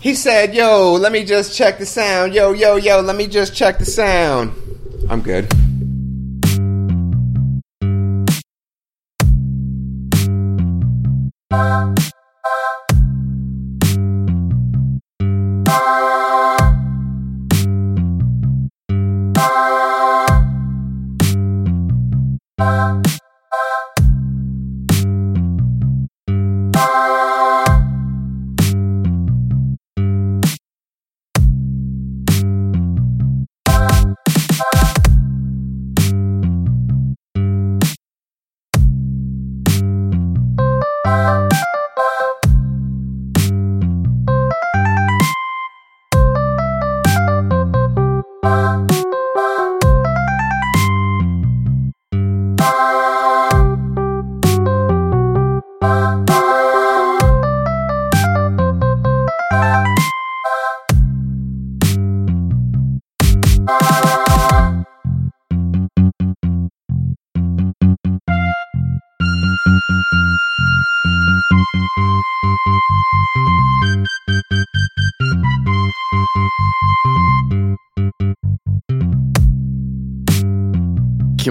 He said, "Yo, let me just check the sound. Yo, yo, yo, let me just check the sound." I'm good.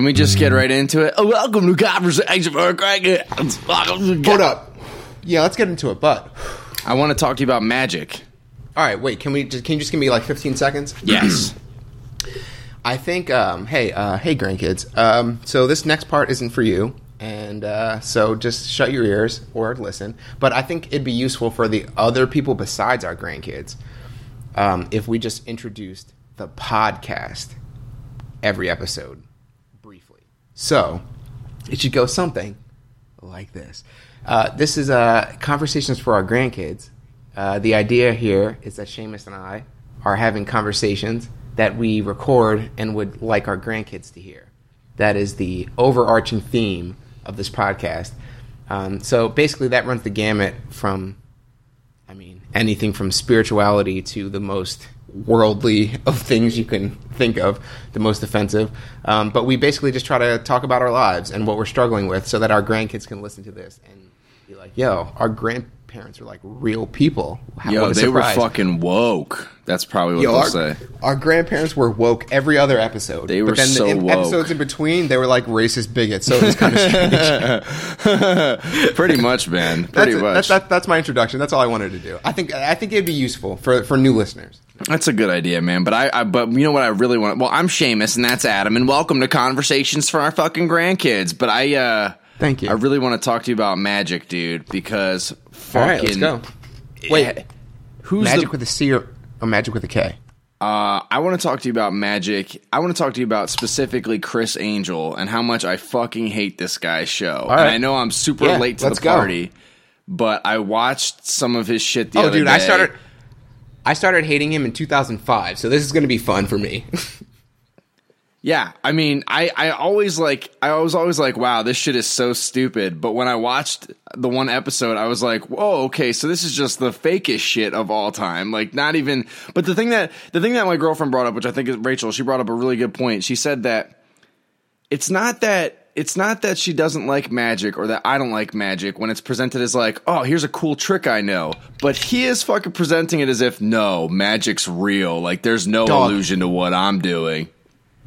We just get right into it? Oh, welcome to Conversation for Crackheads. Hold up. Yeah, let's get into it. But I want to talk to you about magic. all right, wait. Can we? Just, can you just give me like 15 seconds? Yes. I think. Um, hey, uh, hey, grandkids. Um, so this next part isn't for you, and uh, so just shut your ears or listen. But I think it'd be useful for the other people besides our grandkids um, if we just introduced the podcast every episode. So it should go something like this. Uh, this is uh, conversations for our grandkids. Uh, the idea here is that Seamus and I are having conversations that we record and would like our grandkids to hear. That is the overarching theme of this podcast. Um, so basically, that runs the gamut from, I mean, anything from spirituality to the most worldly of things you can think of, the most offensive. Um, but we basically just try to talk about our lives and what we're struggling with so that our grandkids can listen to this and be like, yo, our grandparents are like real people. How- Yo, they were fucking woke. That's probably what Yo, they'll our, say. our grandparents were woke every other episode. They were but then so the in- woke. episodes in between, they were like racist bigots. So it was kind of strange. Pretty much, man. Pretty that's, much. That's, that's, that's my introduction. That's all I wanted to do. I think I think it'd be useful for, for new listeners. That's a good idea, man. But I, I, but you know what I really want? Well, I'm Seamus, and that's Adam, and welcome to Conversations for Our Fucking Grandkids. But I, uh, Thank you. I really want to talk to you about magic, dude, because fucking. All right, let's go. Wait, who's magic the? with a C or, or magic with a K? uh, I want to talk to you about magic. I want to talk to you about specifically Criss Angel and how much I fucking hate this guy's show. And. I know I'm super Yeah, late to let's the go. party, but I watched some of his shit the Oh, other dude, day. I started. I started hating him in 2005, so this is going to be fun for me. Yeah, I mean, I, I always like I was always like, wow, this shit is so stupid. But when I watched the one episode, I was like, whoa, okay, so this is just the fakest shit of all time. Like, not even. But the thing that the thing that my girlfriend brought up, which I think is Rachel, she brought up a really good point. She said that it's not that it's not that she doesn't like magic or that I don't like magic when it's presented as like, oh, here's a cool trick I know. But he is fucking presenting it as if no, magic's real. Like, there's no Dog. illusion to what I'm doing.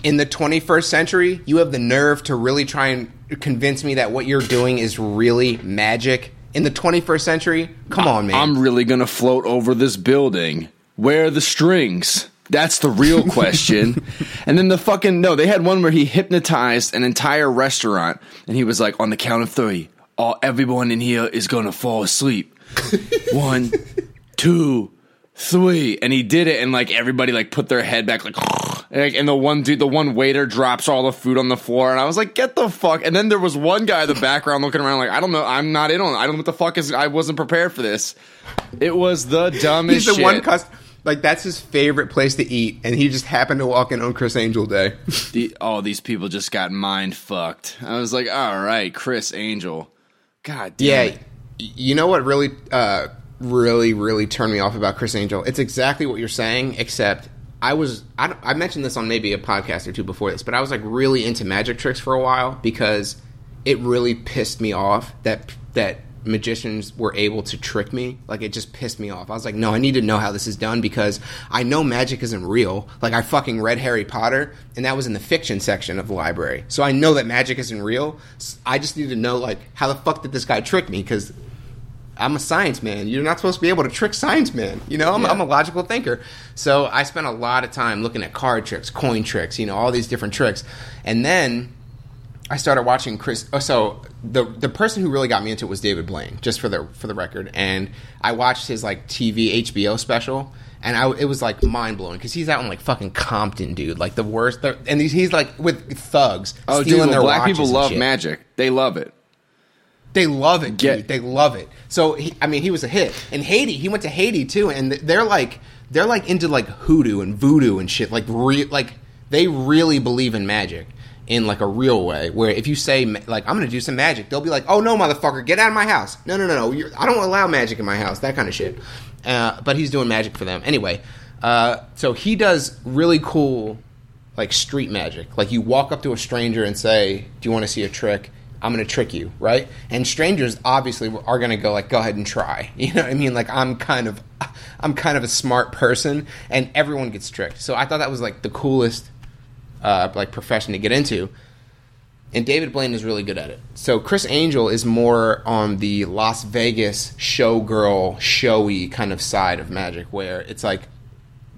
In the 21st century, you have the nerve to really try and convince me that what you're doing is really magic. In the 21st century, come on, man. I'm really gonna float over this building. Where are the strings? That's the real question. and then the fucking no, they had one where he hypnotized an entire restaurant, and he was like, on the count of three, all everyone in here is gonna fall asleep. one, two, three, and he did it, and like everybody like put their head back, like. like, And the one dude, the one waiter drops all the food on the floor, and I was like, "Get the fuck!" And then there was one guy in the background looking around, like, "I don't know, I'm not in on. it. I don't know what the fuck is. I wasn't prepared for this." It was the dumbest He's the shit. one cus- like that's his favorite place to eat, and he just happened to walk in on Criss Angel Day. The, oh, these people just got mind fucked. I was like, all right, Criss Angel. God damn yeah, it. you know what really, uh, really, really turned me off about Criss Angel? It's exactly what you're saying, except I was I, I mentioned this on maybe a podcast or two before this, but I was like really into magic tricks for a while because it really pissed me off that that magicians were able to trick me. Like it just pissed me off. I was like, no, I need to know how this is done because I know magic isn't real. Like I fucking read Harry Potter and that was in the fiction section of the library. So I know that magic isn't real. I just need to know like how the fuck did this guy trick me cuz I'm a science man. You're not supposed to be able to trick science man. You know, I'm, Yeah. I'm a logical thinker. So I spent a lot of time looking at card tricks, coin tricks, you know, all these different tricks. And then I started watching Chris. Oh, so the the person who really got me into it was David Blaine, just for the for the record. And I watched his like TV HBO special, and I it was like mind blowing because he's out in like fucking Compton, dude, like the worst. And he's, he's like with thugs. Oh, dude, stealing well, their black people love shit. magic. They love it. They love it, dude. Get- They love it. So he, I mean, he was a hit in Haiti. He went to Haiti too, and they're like they're like into like hoodoo and voodoo and shit. Like re- like they really believe in magic in like a real way. Where if you say like I'm gonna do some magic, they'll be like, Oh no, motherfucker, get out of my house. No, no, no, no. You're, I don't allow magic in my house. That kind of shit. Uh, but he's doing magic for them anyway. Uh, so he does really cool like street magic. Like you walk up to a stranger and say, "Do you want to see a trick?" I'm going to trick you, right? And strangers obviously are going to go like, "Go ahead and try." You know what I mean? Like I'm kind of I'm kind of a smart person and everyone gets tricked. So I thought that was like the coolest uh, like profession to get into. And David Blaine is really good at it. So Criss Angel is more on the Las Vegas showgirl, showy kind of side of magic, where it's like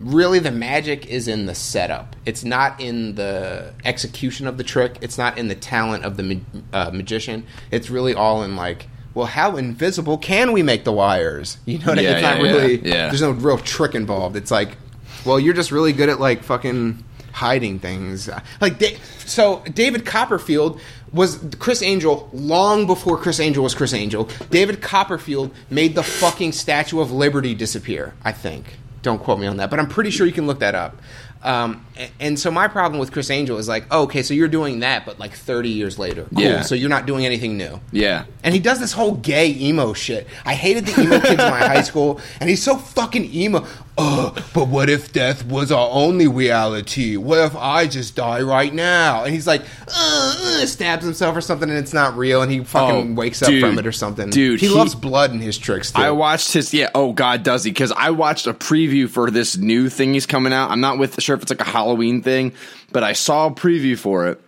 really the magic is in the setup. It's not in the execution of the trick. It's not in the talent of the ma- uh, magician. It's really all in like, well, how invisible can we make the wires? You know what I mean? Yeah, It's not yeah, yeah, really. yeah. There's no real trick involved. It's like, well, you're just really good at like fucking hiding things. Like, so David Copperfield was Criss Angel long before Criss Angel was Criss Angel. David Copperfield made the fucking Statue of Liberty disappear. I think. Don't quote me on that, but I'm pretty sure you can look that up. Um, and so my problem with Criss Angel is like, oh, okay, so you're doing that, but like 30 years later. Cool. Yeah. So you're not doing anything new. Yeah. And he does this whole gay emo shit. I hated the emo kids in my high school, and he's so fucking emo. But what if death was our only reality? What if I just die right now? And he's like, uh, uh, stabs himself or something, and it's not real, and he fucking Oh, wakes up dude. from it or something. Dude, he, he- loves blood in his tricks. Too. I watched his yeah. Oh God, does he? Because I watched a preview for this new thing he's coming out. I'm not with sure if it's like a Halloween thing, but I saw a preview for it,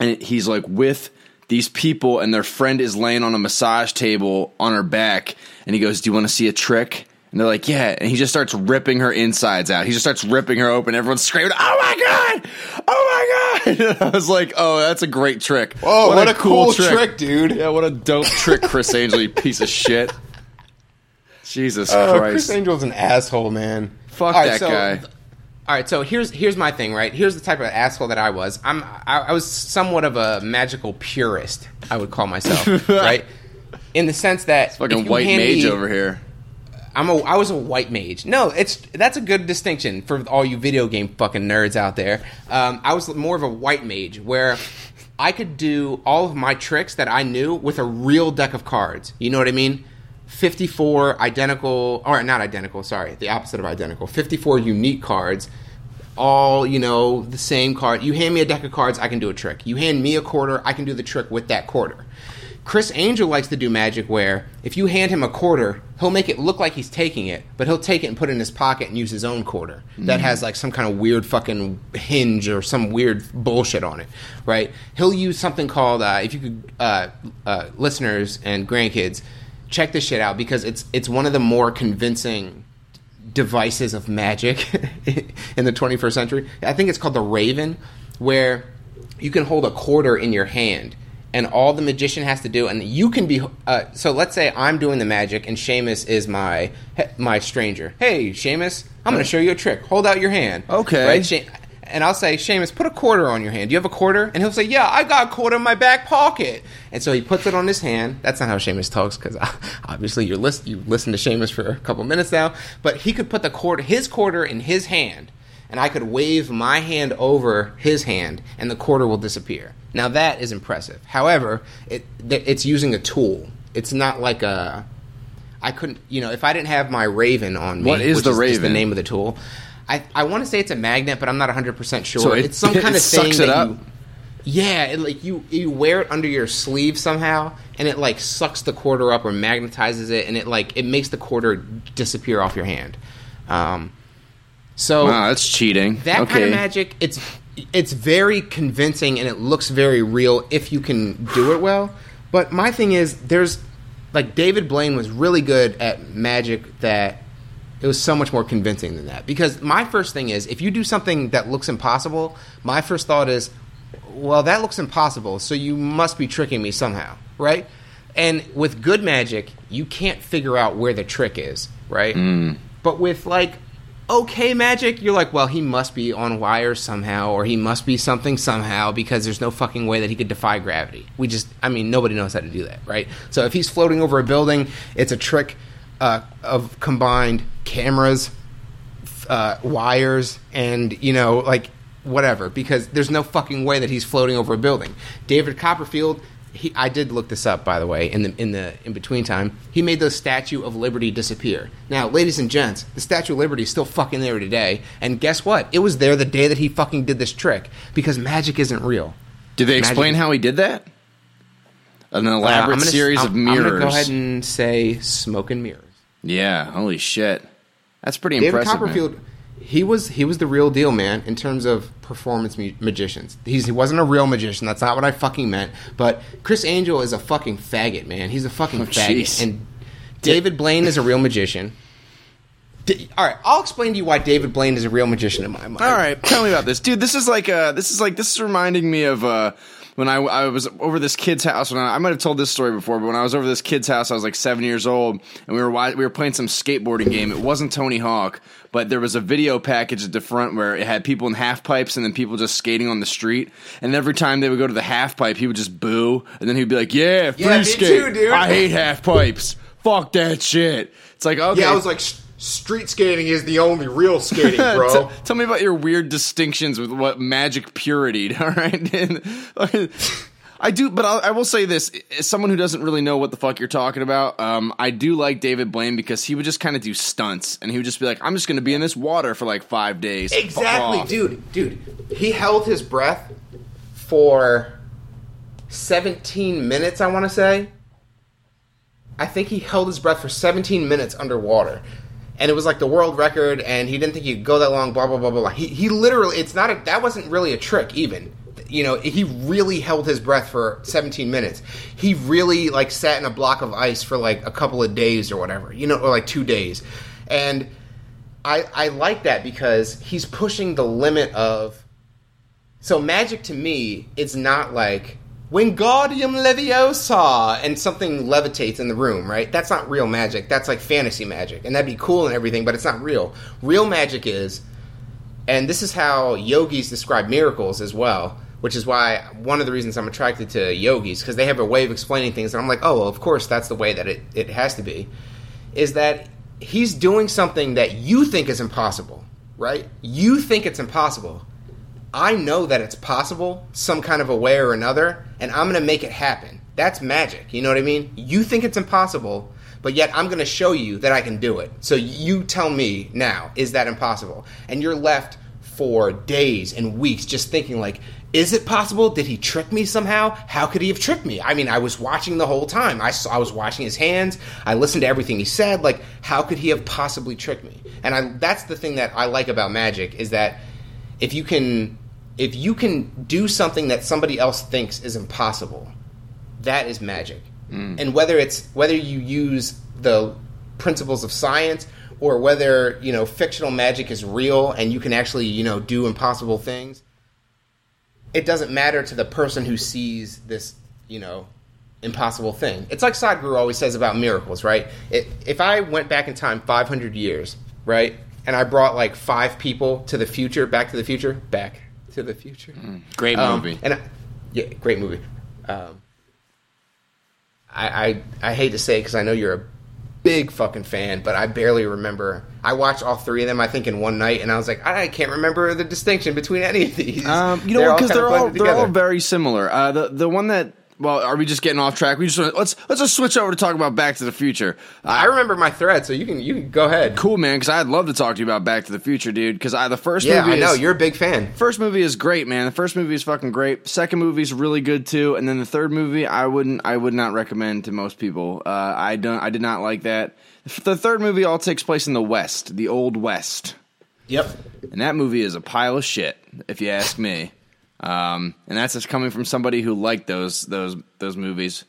and he's like with these people, and their friend is laying on a massage table on her back, and he goes, "Do you want to see a trick?" And they're like, "Yeah," and he just starts ripping her insides out. He just starts ripping her open. Everyone's screaming, "Oh my god! Oh my god!" And I was like, "Oh, that's a great trick! Oh, what, a, cool, trick. dude! Yeah, what a dope trick, Criss Angel, you piece of shit. Jesus Oh, Christ. Criss Angel's an asshole, man. Fuck right, that so- guy. All right, so here's here's my thing, right? Here's the type of asshole that I was. I'm I, I was somewhat of a magical purist, I would call myself, right? In the sense that if Fucking white mage me- over here. I'm a I was a white mage. No, it's that's a good distinction for all you video game fucking nerds out there. Um, I was more of a white mage where I could do all of my tricks that I knew with a real deck of cards. You know what I mean? 54 identical or not identical, sorry, the opposite of identical. 54 unique cards all you know the same card. You hand me a deck of cards, I can do a trick. You hand me a quarter, I can do the trick with that quarter. Criss Angel likes to do magic where if you hand him a quarter, he'll make it look like he's taking it, but he'll take it and put it in his pocket and use his own quarter that has like some kind of weird fucking hinge or some weird bullshit on it, right? He'll use something called uh, if you could uh, uh, listeners and grandkids check this shit out because it's it's one of the more convincing devices of magic in the 21st century. I think it's called the Raven, where you can hold a quarter in your hand, and all the magician has to do, and you can be. Uh, so let's say I'm doing the magic, and Seamus is my my stranger. Hey, Seamus, I'm going to show you a trick. Hold out your hand. Okay. Right. She- and I'll say, Seamus, put a quarter on your hand. Do you have a quarter? And he'll say, Yeah, I got a quarter in my back pocket. And so he puts it on his hand. That's not how Seamus talks, because obviously you're list- you listen to Seamus for a couple minutes now. But he could put the quarter, his quarter, in his hand, and I could wave my hand over his hand, and the quarter will disappear. Now that is impressive. However, it it's using a tool. It's not like a. I couldn't, you know, if I didn't have my Raven on me, What is the just the name of the tool. I, I want to say it's a magnet, but I'm not 100 percent sure. So it- it's some it kind of thing it that up? you. Yeah, it, like you you wear it under your sleeve somehow, and it like sucks the quarter up or magnetizes it, and it like it makes the quarter disappear off your hand. Um, so Wow, that's cheating. that okay. kind of magic, it's it's very convincing and it looks very real if you can do it well. But my thing is, there's like David Blaine was really good at magic that it was so much more convincing than that. Because my first thing is, if you do something that looks impossible, my first thought is, well, that looks impossible, so you must be tricking me somehow, right? And with good magic, you can't figure out where the trick is, right? Mm. But with like okay magic, you're like, well, he must be on wires somehow, or he must be something somehow because there's no fucking way that he could defy gravity. We just, I mean, nobody knows how to do that, right? So if he's floating over a building, it's a trick uh, of combined cameras, uh, wires, and you know, like whatever, because there's no fucking way that he's floating over a building. David Copperfield. He, I did look this up, by the way, in the in the in between time. He made the Statue of Liberty disappear. Now, ladies and gents, the Statue of Liberty is still fucking there today. And guess what? It was there the day that he fucking did this trick because magic isn't real. Did they Magic explain is- how he did that? An Uh, elaborate I'm gonna- series I'm- of I'm mirrors. gonna go ahead and say smoke and mirrors. yeah, holy shit. That's pretty David impressive. man. Copperfield, he was he was the real deal, man, in terms of performance mu- magicians. He's, he wasn't a real magician. That's not what I fucking meant. But Criss Angel is a fucking faggot, man. He's a fucking Oh, faggot. jeez. And David Blaine is a real magician. All right, I'll explain to you why David Blaine is a real magician in my mind. All right, tell me about this, dude. This is like uh, this is like this is reminding me of uh, when I, I was over this kid's house. When I, I might have told this story before, but when I was over this kid's house, I was like seven years old, and we were we were playing some skateboarding game. It wasn't Tony Hawk, but there was a video package at the front where it had people in half pipes and then people just skating on the street. And every time they would go to the half pipe, he would just boo, and then he'd be like, "Yeah, free Yeah, me skate. too, dude." I hate half pipes. Fuck that shit." It's like okay, Yeah, I was like, "S- street skating is the only real skating, bro. Tell- tell me about your weird distinctions with what magic purity. All right, And, I do, but I'll, I will say this: as someone who doesn't really know what the fuck you're talking about, um, I do like David Blaine because he would just kind of do stunts, and he would just be like, "I'm just going to be in this water for like five days." Exactly, off." dude. Dude, he held his breath for 17 minutes, I want to say. I think he held his breath for 17 minutes underwater. And it was like the world record, and he didn't think he'd go that long, blah, blah, blah, blah, blah. He, he literally, it's not a, that wasn't really a trick, even. You know, he really held his breath for 17 minutes. He really, like, sat in a block of ice for, like, a couple of days or whatever, you know, or like two days. And I, I like that because he's pushing the limit of. So magic to me is not like Wingardium Leviosa and something levitates in the room, right? That's not real magic. That's like fantasy magic, and that'd be cool and everything, but it's not real. Real magic is, and this is how yogis describe miracles as well. Which is why one of the reasons I'm attracted to yogis because they have a way of explaining things, and I'm like, oh, well, of course that's the way that it, it has to be. Is that he's doing something that you think is impossible, right? You think it's impossible. I know that it's possible, some kind of a way or another, and I'm going to make it happen. That's magic. You know what I mean? You think it's impossible, but yet I'm going to show you that I can do it. So you tell me now, is that impossible? And you're left for days and weeks just thinking like, is it possible? Did he trick me somehow? How could he have tricked me? I mean, I was watching the whole time. I saw, I was watching his hands. I listened to everything he said. Like, how could he have possibly tricked me? And I, that's the thing that I like about magic is that if you can if you can do something that somebody else thinks is impossible, that is magic. Mm. And whether it's whether you use the principles of science or whether you know fictional magic is real and you can actually you know do impossible things, it doesn't matter to the person who sees this you know impossible thing. It's like Sadhguru always says about miracles, right? It, if I went back in time 500 years, right, and I brought like five people to the future, Back to the Future, Back to the Future, Great um, movie. and I, yeah, great movie. Um, I, I I hate to say because I know you're a big fucking fan, but I barely remember. I watched all three of them, I think, in one night, and I was like, I can't remember the distinction between any of these. Um, you know, They're because they're all they're all very similar. Uh, the the one that well, are we just getting off track? We just wanna, let's let's just switch over to talk about Back to the Future. I remember my thread, so you can you can go ahead. Cool, man. Because I'd love to talk to you about Back to the Future, dude. Because I the first Yeah, movie I know is, you're a big fan. First movie is great, man. The first movie is fucking great. Second movie is really good too, and then the third movie I wouldn't, I would not recommend to most people. Uh, I don't, I did not like that. The third movie all takes place in the West, the Old West, Yep. and that movie is a pile of shit, if you ask me. Um, and that's just coming from somebody who liked those those those movies.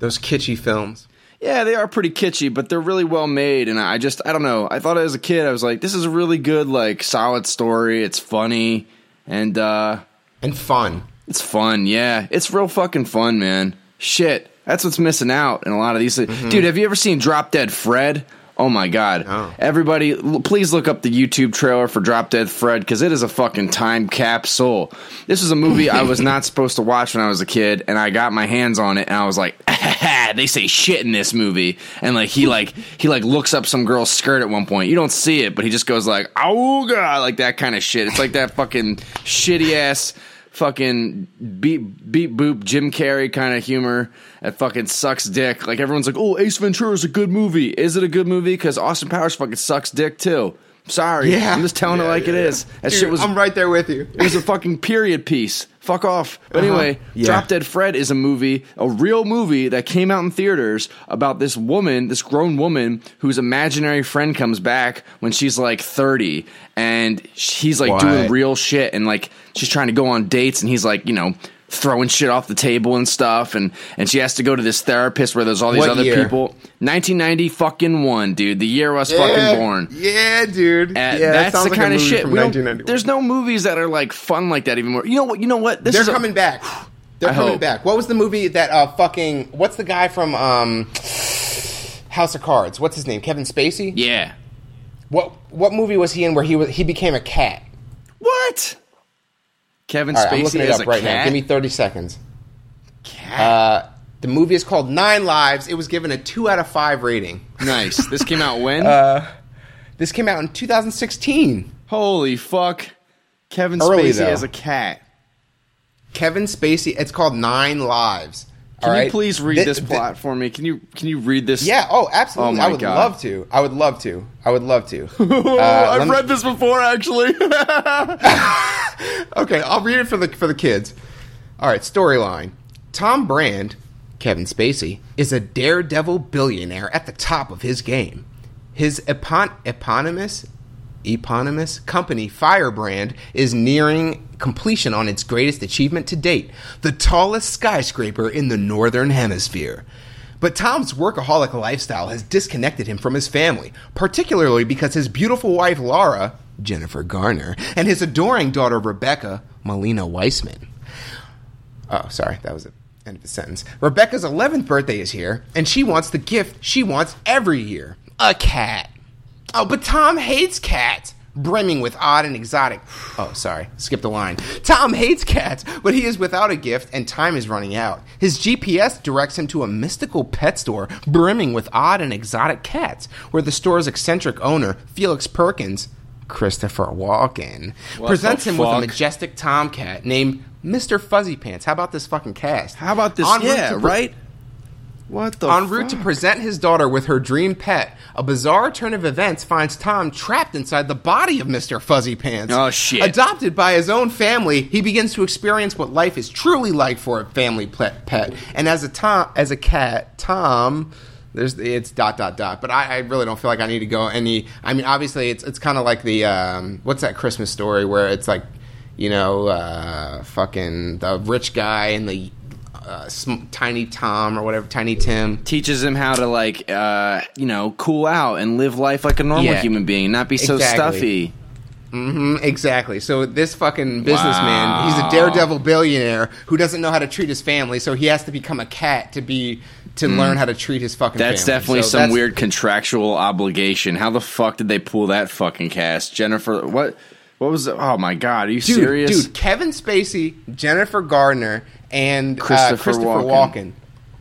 Those kitschy films. Yeah, they are pretty kitschy, but they're really well made. And I just, I don't know. I thought as a kid, I was like, this is a really good, like, solid story. It's funny, and uh, And fun. it's fun. Yeah, it's real fucking fun, man. Shit, that's what's missing out in a lot of these. Dude, have you ever seen Drop Dead Fred? Oh my god! No. Everybody, l- please look up the YouTube trailer for Drop Dead Fred because it is a fucking time capsule. This is a movie I was not supposed to watch when I was a kid, and I got my hands on it, and I was like, ah, they say shit in this movie, and like he like he like looks up some girl's skirt at one point. You don't see it, but he just goes like, "Oh god," like that kind of shit. It's like that fucking shitty ass fucking beat beat boop Jim Carrey kind of humor that fucking sucks dick. Like everyone's like, "Oh, Ace Ventura is a good movie." Is it a good movie? Because Austin Powers fucking sucks dick too. Sorry, Yeah. I'm just telling it Yeah, like it yeah, is. That Dude, shit was I'm right there with you. it was a fucking period piece. Fuck off. But Uh-huh. anyway, Yeah. Drop Dead Fred is a movie, a real movie that came out in theaters about this woman, this grown woman whose imaginary friend comes back when she's like 30 and he's like What? doing real shit and like she's trying to go on dates and he's like, you know, throwing shit off the table and stuff and and she has to go to this therapist where there's all these What other year? people. 1990 fucking 1, dude. The year I was fucking born. Yeah, dude. Uh, yeah, that's sounds the like kind of shit. We don't, 1991. there's no movies that are like fun like that anymore. You know what? You know what? This They're is a- coming back. They're I coming hope. back. What was the movie that uh fucking what's the guy from um House of Cards? What's his name? Kevin Spacey? Yeah. What what movie was he in where he was he became a cat? What? Kevin All right, I'm Spacey looking it as up a right cat. now. Give me 30 seconds. cat. Uh the movie is called Nine Lives. It was given a 2 out of 5 rating. nice. This came out when? Uh, This came out in 2016. Holy fuck! Kevin Early, Spacey though. as a cat. Kevin Spacey. It's called Nine Lives. Can All you right? please read Thi- this thi- plot for me? Can you can you read this? Yeah. Oh, absolutely. Oh my I would God. love to. I would love to. I would love to. Uh, I've let me- read this before, actually. Okay, I'll read it for the for the kids. All right, storyline. Tom Brand, Kevin Spacey, is a daredevil billionaire at the top of his game. His epon- eponymous eponymous company Firebrand is nearing completion on its greatest achievement to date, the tallest skyscraper in the northern hemisphere. But Tom's workaholic lifestyle has disconnected him from his family, particularly because his beautiful wife Laura, Jennifer Garner, and his adoring daughter Rebecca, Malina Weissman. Oh, sorry, that was the end of the sentence. Rebecca's 11th birthday is here, and she wants the gift she wants every year a cat. Oh, but Tom hates cats. Brimming with odd and exotic. Oh, sorry, skipped a line. Tom hates cats, but he is without a gift and time is running out. His GPS directs him to a mystical pet store brimming with odd and exotic cats, where the store's eccentric owner, Felix Perkins, Christopher Walken, What presents the him with a majestic tomcat named Mr. Fuzzy Pants. How about this fucking cast? How about this? Route yeah, right. What the? En route to present his daughter with her dream pet, a bizarre turn of events finds Tom trapped inside the body of Mr. Fuzzy Pants. Oh, shit. Adopted by his own family, he begins to experience what life is truly like for a family pet. pet. And as a Tom, as a cat, Tom. There's it's dot dot dot, but I, I really don't feel like I need to go any. I mean, obviously, it's it's kind of like the um, what's that Christmas story where it's like, you know, uh, fucking the rich guy and the uh, sm- tiny Tom or whatever, tiny Tim. teaches him how to like uh you know cool out and live life like a normal Yeah. human being not be so Exactly. stuffy hmm exactly. So this fucking businessman, he's a daredevil billionaire who doesn't know how to treat his family, so he has to become a cat to be to learn how to treat his fucking. That's family. definitely So some that's- weird contractual obligation how the fuck did they pull that fucking cast jennifer what what was it? oh my god are you Dude, serious dude, Kevin Spacey, Jennifer Gardner, and Christopher uh, Christopher Walken. Walken.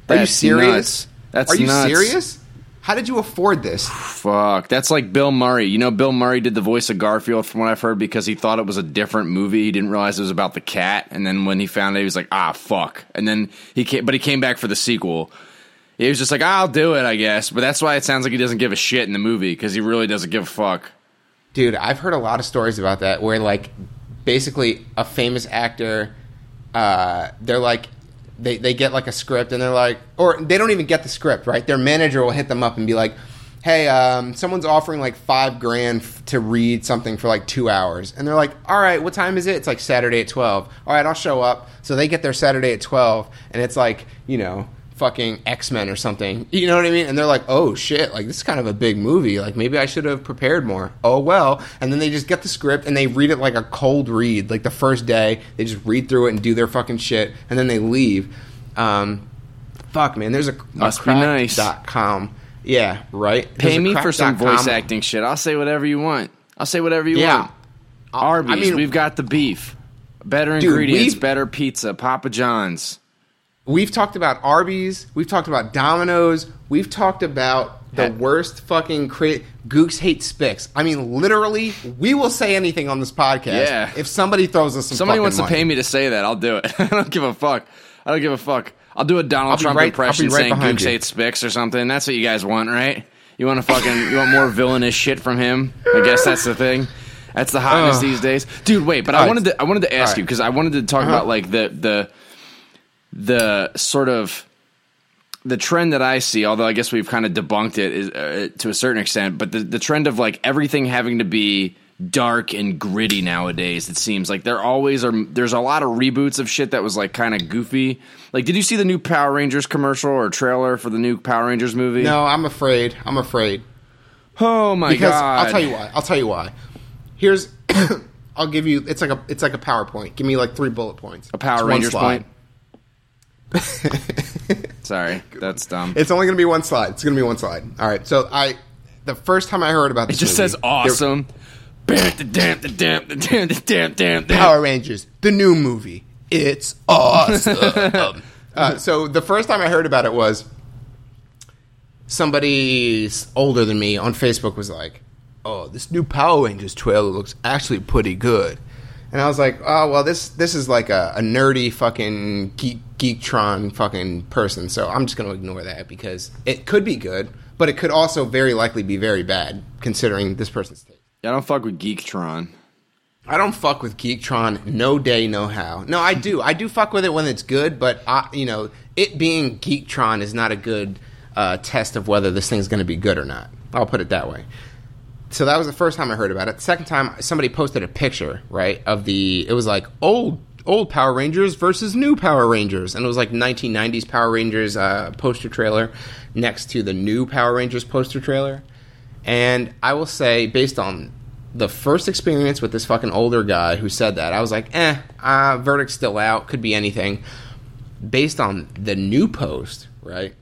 Are you serious? nuts. That's Are you nuts. serious? How did you afford this? Fuck, that's like Bill Murray. You know, Bill Murray did the voice of Garfield, from what I've heard, because he thought it was a different movie. He didn't realize it was about the cat, and then when he found it, he was like, "Ah, fuck!" And then he came, but he came back for the sequel. He was just like, "I'll do it, I guess." But that's why it sounds like he doesn't give a shit in the movie because he really doesn't give a fuck. Dude, I've heard a lot of stories about that where like basically a famous actor uh, they're like they, they get like a script and they're like or they don't even get the script, right? Their manager will hit them up and be like, Hey, um, someone's offering like five grand f- to read something for like two hours. And they're like, All right, what time is it? It's like Saturday at 12. All right, I'll show up. So they get there Saturday at 12, and it's like, you know, fucking X Men or something. You know what I mean? And they're like, oh shit, like this is kind of a big movie. Like maybe I should have prepared more. Oh well. And then they just get the script and they read it like a cold read. Like the first day, they just read through it and do their fucking shit, and then they leave. Um, fuck, man. There's a, a be nice. Dot com. Yeah, right. Pay There's a me for some voice acting shit. I'll say whatever you want. I'll say whatever you want. Yeah. want. Arby's, I mean- we've got the beef. Better ingredients, we've- better pizza. Papa John's. We've talked about Arby's. We've talked about Domino's. We've talked about the Yeah. worst fucking cra- Gooks hate Spicks. I mean, literally, we will say anything on this podcast. Yeah. If somebody throws us some Somebody wants to pay me to say that. I'll do it. I don't give a fuck. I don't give a fuck. I'll do a Donald Trump right- impression right saying Gooks you. hate Spicks or something. That's what you guys want, right? You want to fucking you want more villainous shit from him? I guess that's the thing. That's the hotness Ugh. these days, dude. Wait, but I wanted to I wanted to ask All you because I wanted to talk Uh-huh. about like the the the sort of the trend that I see, although I guess we've kind of debunked it is, uh, to a certain extent, but the, the trend of like everything having to be dark and gritty nowadays, it seems like there always are. There's a lot of reboots of shit that was like kind of goofy. Like, did you see the new Power Rangers commercial or trailer for the new Power Rangers movie? No, I'm afraid. I'm afraid. Oh my Because god! I'll tell you why. I'll tell you why. Here's I'll give you it's like a it's like a PowerPoint. Give me like three bullet points. A Power Rangers point. Sorry, that's dumb. It's only going to be one slide. It's going to be one slide. All right. So I, the first time I heard about It this, just movie, says awesome. Power Rangers, the new movie. It's awesome. uh, so the first time I heard about it was somebody older than me on Facebook was like, "Oh, this new Power Rangers trailer looks actually pretty good." And I was like, "Oh, well, this this is like a, a nerdy fucking geek geektron fucking person, so I'm just going to ignore that because it could be good, but it could also very likely be very bad considering this person's taste." I don't fuck with Geektron. I don't fuck with Geektron no day, no how. No, I do. I do fuck with it when it's good, but I, you know, it being Geektron is not a good uh, test of whether this thing's going to be good or not. I'll put it that way. So that was the first time I heard about it. The second time, somebody posted a picture, right, of the. It was like old old Power Rangers versus new Power Rangers, and it was like 1990s Power Rangers uh, poster trailer next to the new Power Rangers poster trailer. And I will say, based on the first experience with this fucking older guy who said that, I was like, eh, uh, verdict's still out, could be anything. Based on the new post, right,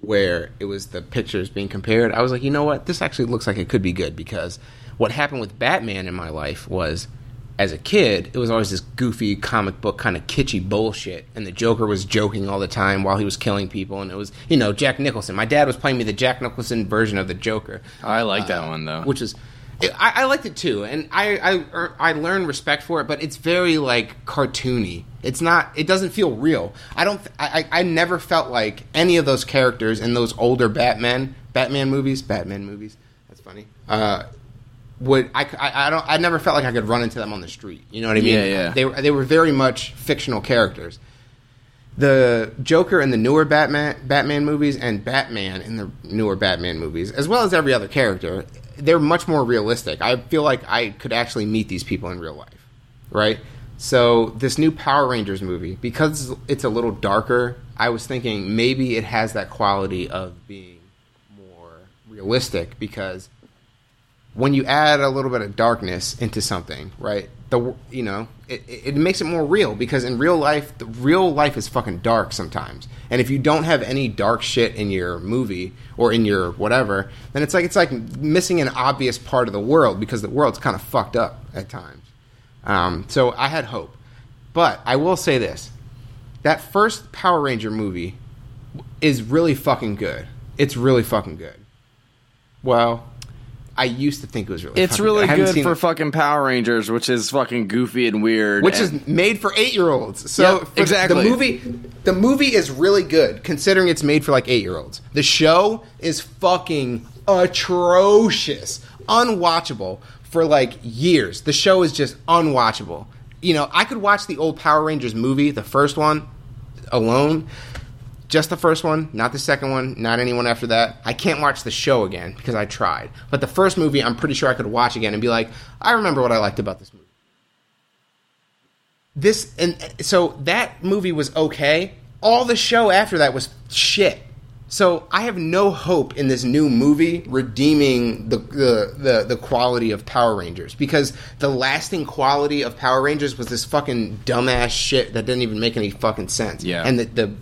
where it was the pictures being compared, I was like, you know what, this actually looks like it could be good because what happened with Batman in my life was. As a kid, it was always this goofy comic book kind of kitschy bullshit, and the Joker was joking all the time while he was killing people, and it was, you know, Jack Nicholson. My dad was playing me the Jack Nicholson version of the Joker, I like that uh, one though. which is I, I liked it too, and I, I I learned respect for it. But it's very like cartoony. It's not. It doesn't feel real. I don't. I I I never felt like any of those characters in those older Batman Batman movies. Batman movies. That's funny. Uh, would I, I? I don't. I never felt like I could run into them on the street. You know what I mean? Yeah, yeah. They were they were very much fictional characters the Joker in the newer Batman Batman movies and Batman in the newer Batman movies, as well as every other character, they're much more realistic. I feel like I could actually meet these people in real life, right? So this new Power Rangers movie, because it's a little darker, I was thinking maybe it has that quality of being more realistic because when you add a little bit of darkness into something, right? The you know it, it makes it more real because in real life, the real life is fucking dark sometimes. And if you don't have any dark shit in your movie or in your whatever, then it's like it's like missing an obvious part of the world because the world's kind of fucked up at times. Um, so I had hope, but I will say this: that first Power Ranger movie is really fucking good. It's really fucking good. Well, I used to think it was really. It's really haven't good for it. fucking Power Rangers, which is fucking goofy and weird. which and- is made for eight year olds. So Yep, exactly. the movie, the movie is really good considering it's made for like eight year olds. The show is fucking atrocious, unwatchable for like years. The show is just unwatchable. You know, I could watch the old Power Rangers movie, the first one, alone. Just the first one, not the second one, not anyone after that. I can't watch the show again because I tried. But the first movie, I'm pretty sure I could watch again and be like, I remember what I liked about this movie this and so that movie was okay. All the show after that was shit. So I have no hope in this new movie redeeming the the the, the quality of Power Rangers because the lasting quality of Power Rangers was this fucking dumbass shit that didn't even make any fucking sense. Yeah. and the the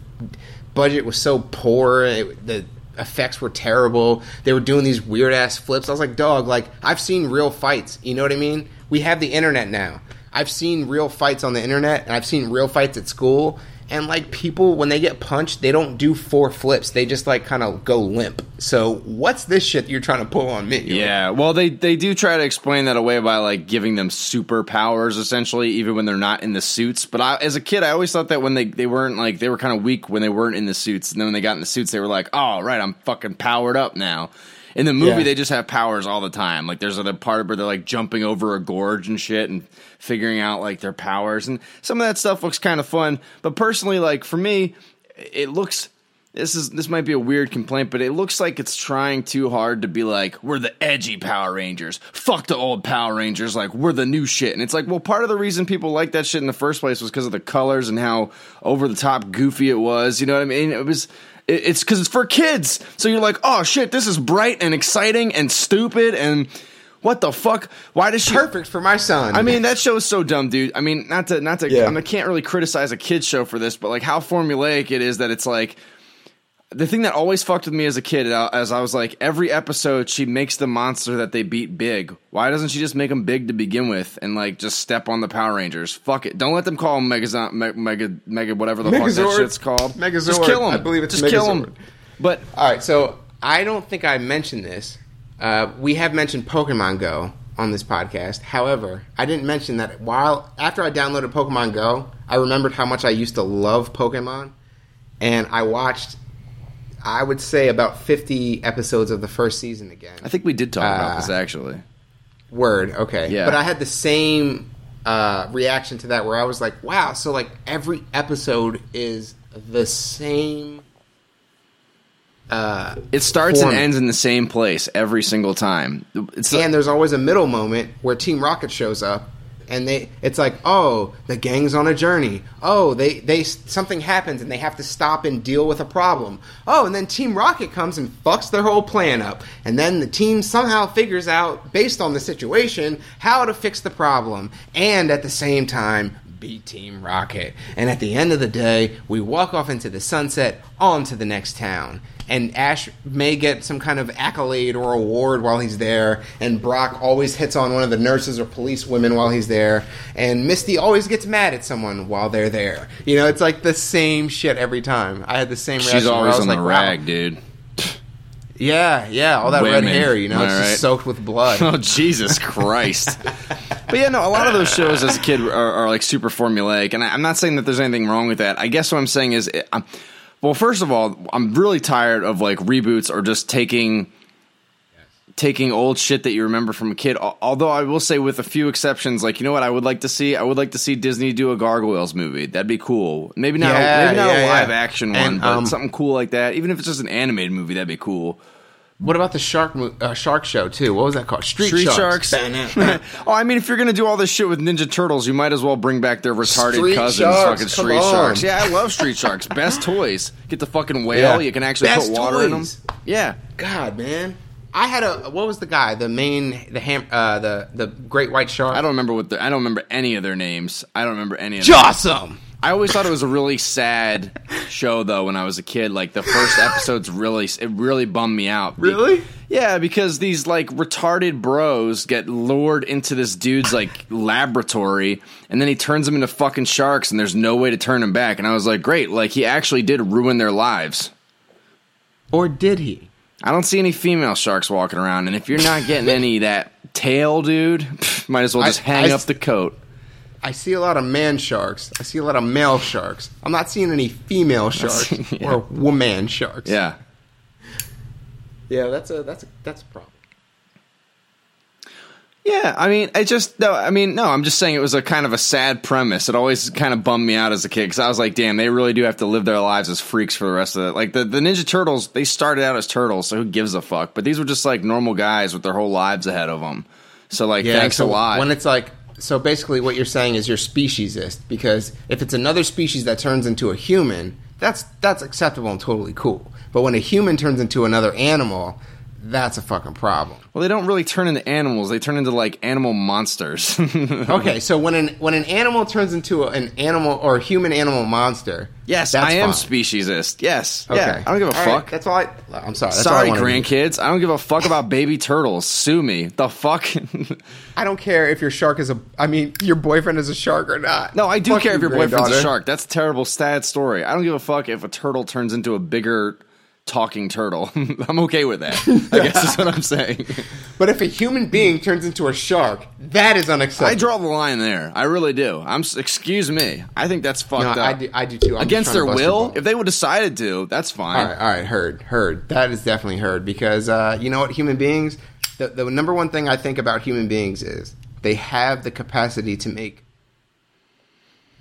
budget was so poor. It, the effects were terrible. They were doing these weird ass flips. I was like, dog, like I've seen real fights. You know what I mean? We have the internet now. I've seen real fights on the internet, and I've seen real fights at school. And like people, when they get punched, they don't do four flips. They just like kind of go limp. So what's this shit you're trying to pull on me? Yeah, well, they they do try to explain that away by like giving them superpowers, essentially, even when they're not in the suits. But I, as a kid, I always thought that when they they weren't like they were kind of weak when they weren't in the suits, and then when they got in the suits, they were like, oh right, I'm fucking powered up now. In the movie, Yeah. they just have powers all the time. Like there's a part where they're like jumping over a gorge and shit, and figuring out like their powers, and some of that stuff looks kind of fun. But personally, like for me, it looks this is this might be a weird complaint, but it looks like it's trying too hard to be like we're the edgy Power Rangers. Fuck the old Power Rangers. Like we're the new shit. And it's like, well, part of the reason people like that shit in the first place was because of the colors and how over the top goofy it was. You know what I mean? It was. It- It's because it's for kids. So you're like, oh shit, this is bright and exciting and stupid and what the fuck? Why does she? Perfect for my son. I mean, that show is so dumb, dude. I mean, not to not to. Yeah. I, mean, I can't really criticize a kids show for this, but like how formulaic it is that it's like the thing that always fucked with me as a kid, uh, as I was like, every episode she makes the monster that they beat big. Why doesn't she just make them big to begin with and like just step on the Power Rangers? Fuck it. Don't let them call them Megazord, Me- Mega, Mega, whatever the fuck that shit's called. Megazord. Just kill them. I believe it's just kill them. But All right, so I don't think I mentioned this. Uh, we have mentioned Pokemon Go on this podcast. However, I didn't mention that while after I downloaded Pokemon Go, I remembered how much I used to love Pokemon, and I watched. I would say about fifty episodes of the first season again. I think we did talk about Uh, this actually. Word, okay. Yeah. But I had the same uh, reaction to that where I was like, wow, so like every episode is the same. Uh, It starts format. and ends in the same place every single time. It's and there's always a middle moment where Team Rocket shows up, and they it's like, oh, the gang's on a journey. Oh, they they something happens and they have to stop and deal with a problem. Oh, and then Team Rocket comes and fucks their whole plan up, and then the team somehow figures out, based on the situation, how to fix the problem, and at the same time. Team Rocket. And at the end of the day, we walk off into the sunset on to the next town and Ash may get some kind of accolade or award while he's there, and Brock always hits on one of the nurses or police women while he's there, and Misty always gets mad at someone while they're there. You know, it's like the same shit every time. I had the same. she's always on like, the wow. rag, dude. Yeah, yeah, all that Women. red hair. You know, Am I it's right? just soaked with blood. Oh Jesus Christ! but yeah, no, a lot of those shows as a kid are, are like super formulaic, and I, I'm not saying that there's anything wrong with that. I guess what I'm saying is, it, I'm, well, first of all, I'm really tired of like reboots or just taking taking old shit that you remember from a kid. Although I will say, with a few exceptions, like you know what I would like to see, I would like to see Disney do a Gargoyles movie. That'd be cool. Maybe not, Yeah, a, maybe not yeah, a yeah. live action one, And, but um, something cool like that. Even if it's just an animated movie, that'd be cool. what about the shark uh, shark show too? What was that called? Street, Street Sharks. Sharks. oh, I mean, if you're gonna do all this shit with Ninja Turtles, you might as well bring back their retarded Street cousins, Sharks, fucking come Street on. Sharks. Yeah, I love Street Sharks. Best toys. Get the fucking whale. Yeah. You can actually Best put water in them. Yeah. God, man. I had a what was the guy? The main the ham uh, the the great white shark. I don't remember what the, I don't remember any of their names. I don't remember any of them. Jossum. I always thought it was a really sad show though when I was a kid. Like the first episode's really it really bummed me out. Really? Yeah, because these like retarded bros get lured into this dude's like laboratory and then he turns them into fucking sharks and there's no way to turn them back. And I was like, great, like he actually did ruin their lives. Or did he? I don't see any female sharks walking around, and if you're not getting any of that tail, dude, might as well I- just hang I up the coat. I see a lot of man sharks. I see a lot of male sharks. I'm not seeing any female sharks Yeah. or woman sharks. Yeah. yeah. That's a that's a that's a problem. Yeah, I mean, I just no, I mean, no, I'm just saying it was a kind of a sad premise. It always kind of bummed me out as a kid because I was like, damn, they really do have to live their lives as freaks for the rest of it. Like the the Ninja Turtles, they started out as turtles, so who gives a fuck? But these were just like normal guys with their whole lives ahead of them. So like, thanks so a lot. When it's like, so basically, what you're saying is you're speciesist because if it's another species that turns into a human, that's that's acceptable and totally cool. But when a human turns into another animal, that's a fucking problem. well, they don't really turn into animals; they turn into like animal monsters. Okay, so when an when an animal turns into a- an animal or a human animal monster, yes, that's I am fine. speciesist. Yes, Okay, yeah, I don't give a All right, fuck. That's all I. I'm sorry. That's Sorry, all I wanted to- grandkids. I don't give a fuck about baby turtles. Sue me. The fuck? I don't care if your shark is a. I mean, your boyfriend is a shark or not. No, I do Fuck care you, if your boyfriend's a shark. That's a terrible, sad story. I don't give a fuck if a turtle turns into a bigger talking turtle. I'm okay with that. I guess is what I'm saying. But if a human being turns into a shark, that is unacceptable. I draw the line there. I really do. I'm. Excuse me. I think that's fucked No, up. I do. I do too. I'm Against their will, if they would decided to, that's fine. All right, all right, heard, heard. That is definitely heard because uh, you know what, human beings. The, the number one thing I think about human beings is they have the capacity to make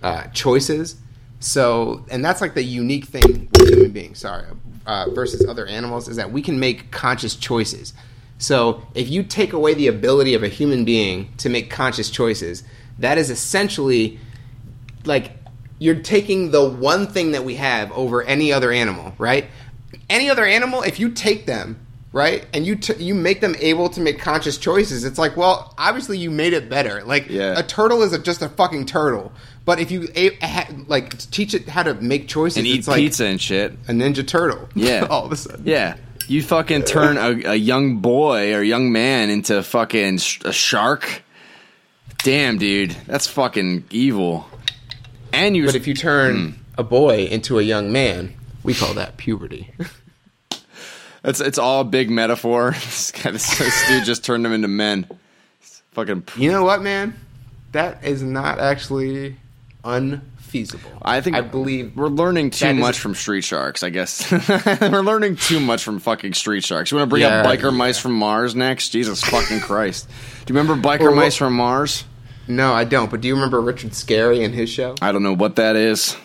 uh, choices. So, and that's like the unique thing with human beings. Sorry, uh, versus other animals is that we can make conscious choices. So, if you take away the ability of a human being to make conscious choices, that is essentially like you're taking the one thing that we have over any other animal, right? Any other animal, if you take them, right, and you t- you make them able to make conscious choices, it's like, well, obviously you made it better. Like Yeah. a turtle is a, just a fucking turtle, but if you a- ha- like teach it how to make choices, and eat it's like pizza and shit. a ninja turtle. Yeah. all of a sudden. Yeah. You fucking turn a, a young boy or young man into fucking sh- a shark. Damn, dude, that's fucking evil. And you, But if you turn Hmm. a boy into a young man, we call that puberty. it's it's all a big metaphor. this, guy, this, this dude just turned them into men. It's fucking. you know what, man? That is not actually unfeasible. I think I believe we're learning too that is- much from Street Sharks. I guess we're learning too much from fucking Street Sharks. You want to bring Yeah, up Biker yeah. Mice from Mars next? Jesus fucking Christ! Do you remember Biker what- Mice from Mars? No, I don't. But do you remember Richard Scarry and his show? I don't know what that is.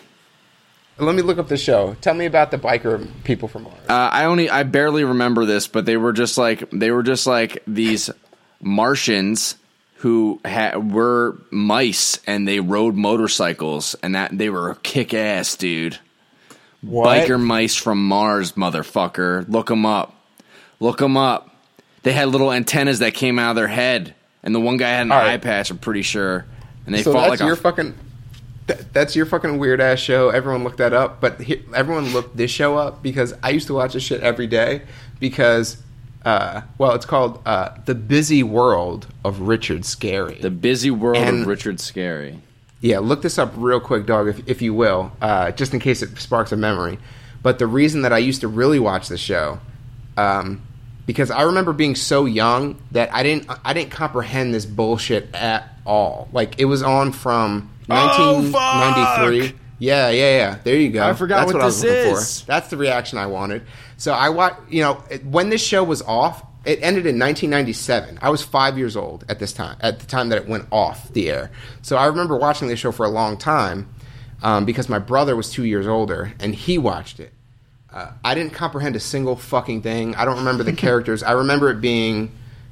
Let me look up the show. Tell me about the biker people from Mars. Uh, I only I barely remember this, but they were just like they were just like these Martians who ha- were mice and they rode motorcycles and that they were kick ass, dude. Biker mice from Mars, motherfucker. Look them up. Look them up. They had little antennas that came out of their head, and the one guy had an All eye patch. I'm pretty sure. And they so fought that's like your a fucking. th- that's your fucking weird ass show. Everyone looked that up, but he, everyone looked this show up because I used to watch this shit every day because, uh, well, it's called uh, The Busy World of Richard Scarry. the busy world And- of Richard Scarry. Yeah, look this up real quick, dog, if, if you will, uh, just in case it sparks a memory. But the reason that I used to really watch the show, um, because I remember being so young that I didn't I didn't comprehend this bullshit at all. Like it was on from Oh, 1993. fuck! Yeah, yeah, yeah. There you go. I forgot That's what I was this looking is. For. That's the reaction I wanted. So I watched. You know, it- when this show was off, it ended in 1997. I was five years old at this time. At the time that it went off the air. So I remember watching this show for a long time um, because my brother was two years older and he watched it. Uh, I didn't comprehend a single fucking thing. I don't remember the characters. I remember it being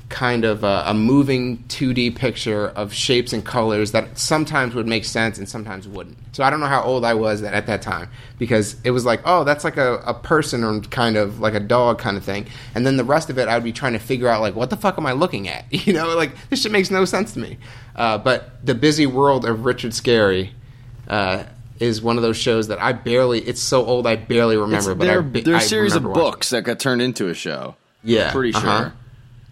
kind of a, a moving 2D picture of shapes and colors that sometimes would make sense and sometimes wouldn't. So I don't know how old I was at, at that time because it was like, oh, that's like a, a person or kind of like a dog kind of thing. And then the rest of it, I would be trying to figure out like, what the fuck am I looking at? You know, like this shit makes no sense to me. Uh, but the busy world of Richard Scarry. Uh, is one of those shows that I barely. It's so old I barely remember. but they're, I, ba- they're a I series of watching books that got turned into a show. Yeah, pretty sure. uh-huh.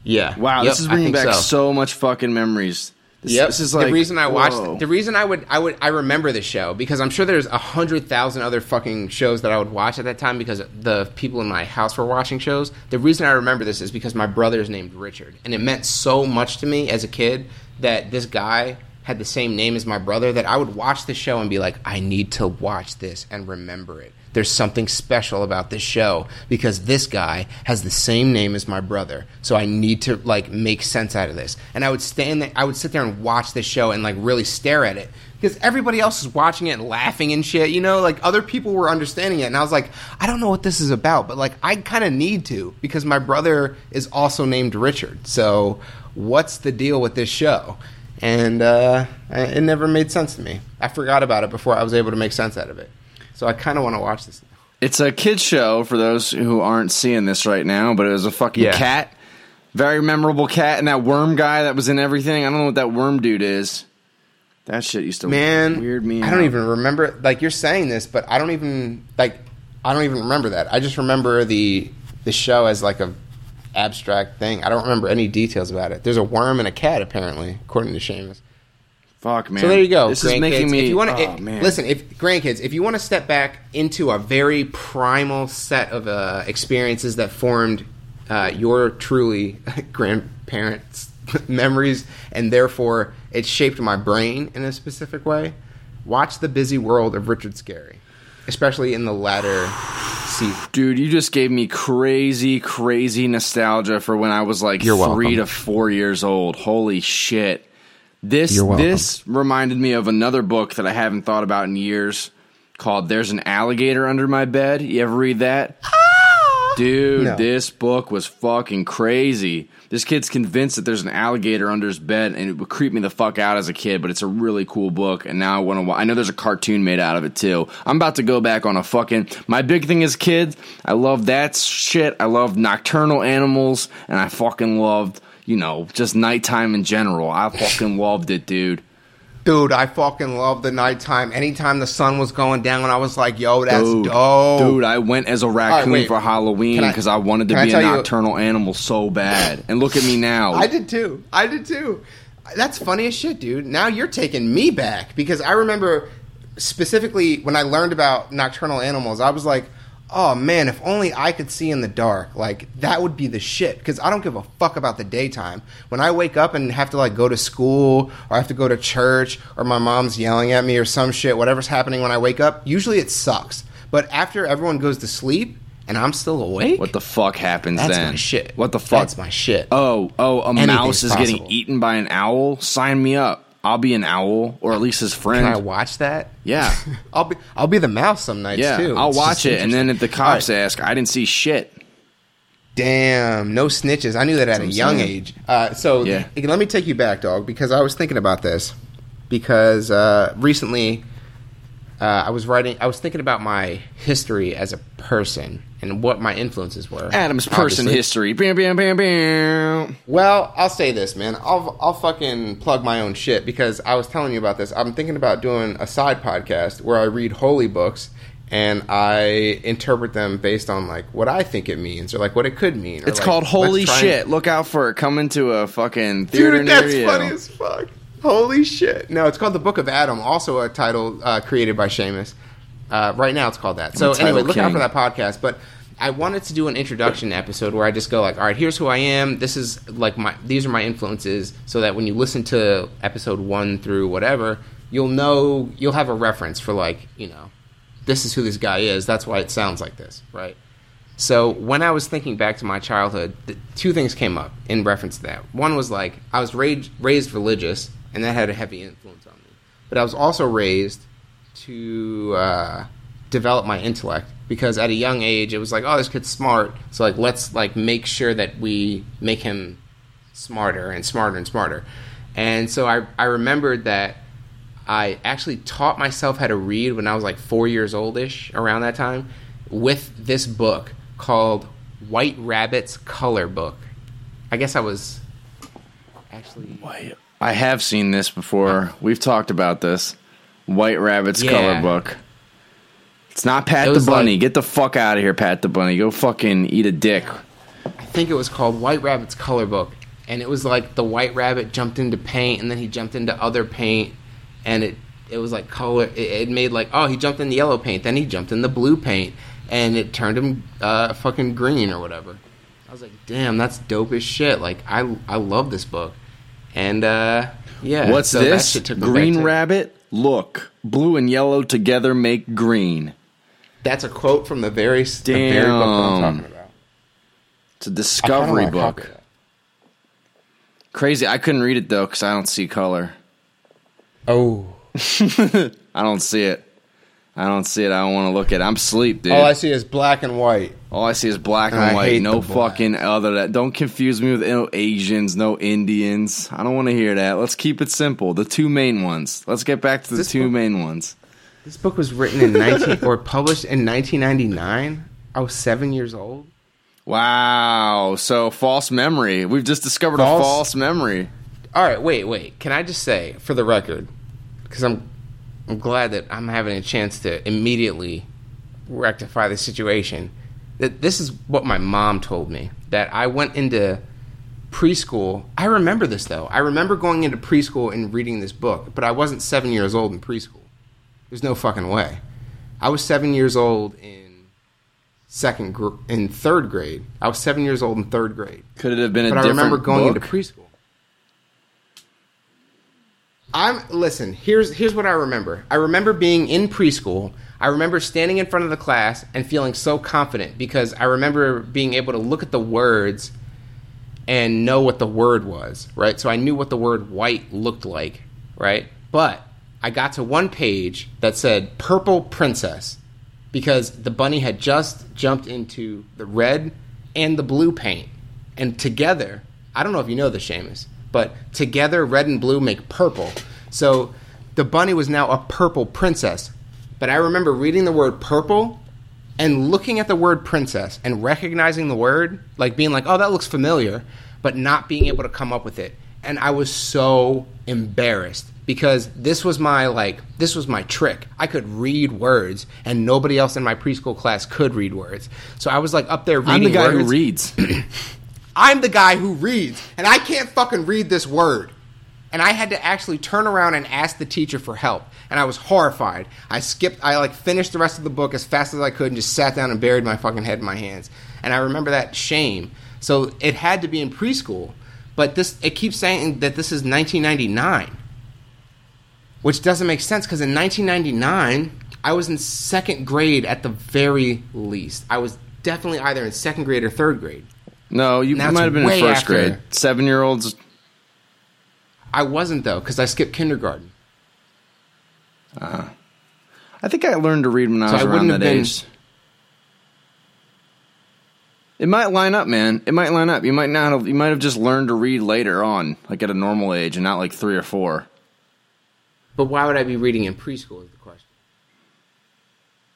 Yeah. Wow, Yep, this is bringing back so. so. much fucking memories. This, Yep. this is like the reason I watched whoa. the reason I would I would I remember the show because I'm sure there's a hundred thousand other fucking shows that I would watch at that time because the people in my house were watching shows. The reason I remember this is because my brother is named Richard, and it meant so much to me as a kid that this guy had the same name as my brother that I would watch the show and be like, I need to watch this and remember it. There's something special about this show because this guy has the same name as my brother. So I need to like make sense out of this. And I would stand there, I would sit there and watch this show and like really stare at it because everybody else is watching it and laughing and shit, you know, like other people were understanding it and I was like, I don't know what this is about, but like I kind of need to because my brother is also named Richard. So what's the deal with this show? And uh, it never made sense to me. I forgot about it before I was able to make sense out of it. So I kind of want to watch this. It's a kids show for those who aren't seeing this right now, but it was a fucking Yeah. cat. Very memorable cat and that worm guy that was in everything. I don't know what that worm dude is. That shit used to Man, weird me I don't out. even remember. Like you're saying this, but I don't even like. I don't even remember that. I just remember the the show as like a abstract thing. I don't remember any details about it. There's a worm and a cat apparently, according to Seamus. Fuck man. So there you go. This is making me If you want to oh, man. listen, if grandkids, if you want to step back into a very primal set of uh, experiences that formed uh, your truly grandparents' memories, and therefore it shaped my brain in a specific way, watch the busy world of Richard Scarry, especially in the latter season. Dude, you just gave me crazy, crazy nostalgia for when I was like You're three welcome. to four years old. Holy shit. This You're welcome. this reminded me of another book that I haven't thought about in years called There's an Alligator Under My Bed. You ever read that? Ah! Dude, No. this book was fucking crazy. This kid's convinced that there's an alligator under his bed, and it would creep me the fuck out as a kid. But it's a really cool book, and now I want to. I know there's a cartoon made out of it too. I'm about to go back on a fucking. My big thing is kids, I love that shit. I love nocturnal animals, and I fucking loved, you know, just nighttime in general. I fucking loved it, dude. Dude, I fucking love the nighttime. Anytime the sun was going down, and I was like, "Yo, that's Dude, dope." dude, I went as a raccoon wait. for Halloween Can I- because I, wanted to be a tell you- nocturnal animal so bad. And look at me now. I did too. I did too. That's funny as shit, dude. Now you're taking me back because I remember specifically when I learned about nocturnal animals, I was like, oh man, if only I could see in the dark. Like, that would be the shit because I don't give a fuck about the daytime. When I wake up and have to like go to school or I have to go to church or my mom's yelling at me or some shit, whatever's happening when I wake up, usually it sucks. But after everyone goes to sleep and I'm still awake, What the fuck happens that's then? my shit. What the fuck? That's my shit. Oh, oh, a Anything's mouse is getting eaten by an owl? Sign me up. I'll be an owl, or at least his friend. Can I watch that? Yeah. I'll be I'll be the mouse some nights yeah, too. I'll It's watch it, and then if the cops right. ask, I didn't see shit. damn, no snitches. I knew that at a young saying. age. Uh, so Yeah. let me take you back, dog, because I was thinking about this because uh, recently uh, I was writing. I was thinking about my history as a person and what my influences were. Adam's person obviously. history. Bam, bam, bam, bam. Well, I'll say this, man. I'll I'll fucking plug my own shit because I was telling you about this. I'm thinking about doing a side podcast where I read holy books and I interpret them based on like what I think it means or like what it could mean. or, It's like, called Holy try and- Shit. Look out for it coming to a fucking theater Dude, near that's you. funny as fuck. Holy shit! No, it's called the Book of Adam, also a title uh, created by Seamus. Uh, right now, it's called that. So anyway, look out for that podcast. But I wanted to do an introduction episode where I just go like, all right, here's who I am. This is like my these are my influences, so that when you listen to episode one through whatever, you'll know you'll have a reference for like you know, this is who this guy is. That's why it sounds like this, right? So when I was thinking back to my childhood, two things came up in reference to that. One was like I was raised raised religious, and that had a heavy influence on me. But I was also raised to uh, develop my intellect because at a young age it was like, oh, this kid's smart, so like let's like make sure that we make him smarter and smarter and smarter. And so I I remembered that I actually taught myself how to read when I was like four years oldish, around that time, with this book called White Rabbit's Color Book. I guess I was actually I have seen this before. We've talked about this. White Rabbit's Yeah. color book. It's not Pat It the Bunny. like- Get the fuck out of here, Pat the Bunny. Go fucking eat a dick. I think it was called White Rabbit's Color Book. and it was like the white rabbit jumped into paint, and then he jumped into other paint, and it it was like color. It, it made like oh he jumped in the yellow paint, then he jumped in the blue paint, and it turned him uh, fucking green or whatever. I was like, damn, that's dope as shit. Like I I love this book, and uh, yeah. What's so that this? shit took Green rabbit. Look, blue and yellow together make green. That's a quote from the very the very book that I'm Damn. talking about. It's a I kinda discovery a book. that. Crazy. I couldn't read it though because I don't see color. Oh. I don't see it. I don't see it. I don't want to look at it. I'm asleep, dude. All I see is black and white. All I see is black and I white. No the black. fucking other that. Don't confuse me with no Asians, no Indians. I don't want to hear that. Let's keep it simple. The two main ones. Let's get back to the two main ones. This book was written in 19 or published in 1999. I was seven years old. Wow. So false memory. We've just discovered False? a false memory. All right, wait, wait. Can I just say, for the record, because I'm, I'm glad that I'm having a chance to immediately rectify the situation. That this is what my mom told me. That I went into preschool. I remember this though. I remember going into preschool and reading this book, but I wasn't seven years old in preschool. There's no fucking way. I was seven years old in second gr- in third grade. I was seven years old in third grade. Could it have been a different But I different remember going book? into preschool. I'm listen. Here's here's what I remember. I remember being in preschool. I remember standing in front of the class and feeling so confident because I remember being able to look at the words and know what the word was, right? So I knew what the word white looked like, right? But I got to one page that said purple princess because the bunny had just jumped into the red and the blue paint. And together, I don't know if you know this, Seamus, but together red and blue make purple. So the bunny was now a purple princess. But I remember reading the word purple and looking at the word princess and recognizing the word, like being like, oh, that looks familiar, but not being able to come up with it. And I was so embarrassed because this was my like this was my trick. I could read words and nobody else in my preschool class could read words. So I was like up there reading I'm the guy words. who reads. I'm the guy who reads, and I can't fucking read this word. And I had to actually turn around and ask the teacher for help. And I was horrified. I skipped, I like finished the rest of the book as fast as I could and just sat down and buried my fucking head in my hands. And I remember that shame. So it had to be in preschool. But this, it keeps saying that this is 1999, which doesn't make sense because in 1999, I was in second grade at the very least. I was definitely either in second grade or third grade. No, you might have been in first after. grade. Seven year olds. I wasn't though because I skipped kindergarten. Uh, I think I learned to read when I So was I around wouldn't that have been- age. It might line up, man. It might line up. You might not have. You might have just learned to read later on, like at a normal age, and not like three or four. But why would I be reading in preschool? Is the question.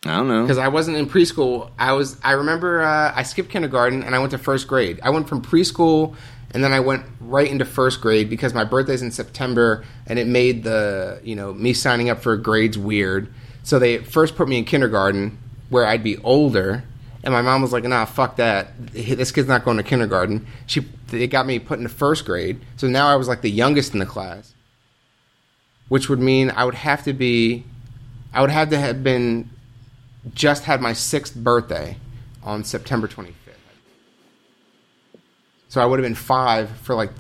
I don't know. Because I wasn't in preschool. I was. I remember uh, I skipped kindergarten and I went to first grade. I went from preschool and then I went right into first grade because my birthday's in September and it made the you know me signing up for grades weird. So they first put me in kindergarten where I'd be older. And my mom was like, "Nah, fuck that. This kid's not going to kindergarten." She they got me put into first grade, so now I was like the youngest in the class, which would mean I would have to be, I would have to have been just had my sixth birthday on September 25th. So I would have been five for like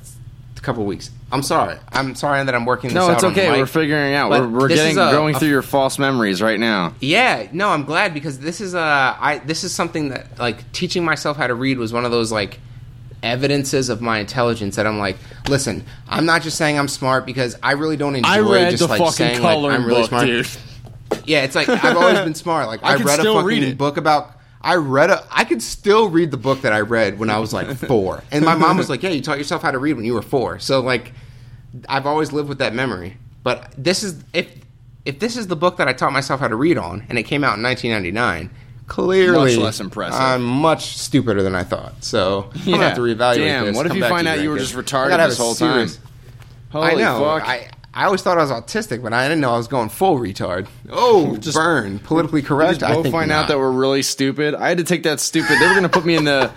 a couple weeks. I'm sorry. I'm sorry that I'm working this out. No, out it's on okay. We're figuring out. But We're, we're getting a- going a- through your false memories right now. Yeah, no, I'm glad because this is a. I this is something that like teaching myself how to read was one of those like evidences of my intelligence that I'm like, listen, I'm not just saying I'm smart because I really don't enjoy just like saying like I'm really smart. Yeah, it's like I've always been smart. Like I, can read a fucking read book about. I read a. I could still read the book that I read when I was like four, and my mom was like, "Yeah, you taught yourself how to read when you were four. So like, I've always lived with that memory. But this is if if this is the book that I taught myself how to read on, and it came out in 1999. Clearly, Much less impressive. I'm much stupider than I thought. So I'm gonna have to reevaluate Damn, this. what if you find out you were just retarded this whole time? Holy I know. fuck! I I always thought I was autistic, but I didn't know I was going full retard. Oh, just burn. Politically correct. I think find out that we're really stupid. I had to take that stupid. They were going to put me in the.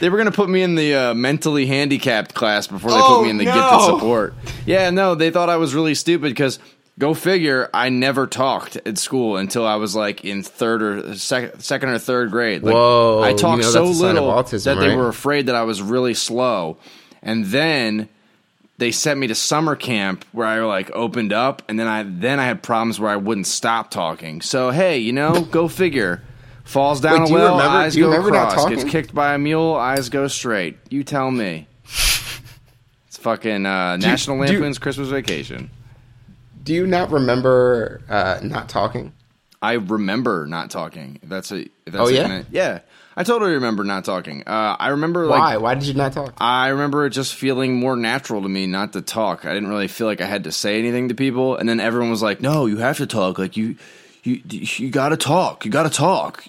they were gonna put me in the uh, mentally handicapped class before they Oh, put me in the no. gifted support. Yeah, no, they thought I was really stupid because go figure, I never talked at school until I was like in third or second, second or third grade. Like, Whoa, I you talked know so that's a sign of little autism, that they were afraid that I was really slow, and then they sent me to summer camp where I like opened up, and then I then I had problems where I wouldn't stop talking. So hey, you know, go figure. Falls down Wait, a well, remember- eyes go remember not cross. Gets kicked by a mule, eyes go straight. You tell me. It's fucking uh, Do National do Lampoon's Christmas Vacation. Do you not remember uh, not talking? I remember not talking. That's a. That's Oh, a- yeah? yeah. I totally remember not talking. Uh, I remember like Why? Why did you not talk? I remember it just feeling more natural to me not to talk. I didn't really feel like I had to say anything to people, and then everyone was like, "No, you have to talk. Like you, you, you got to talk. You got to talk."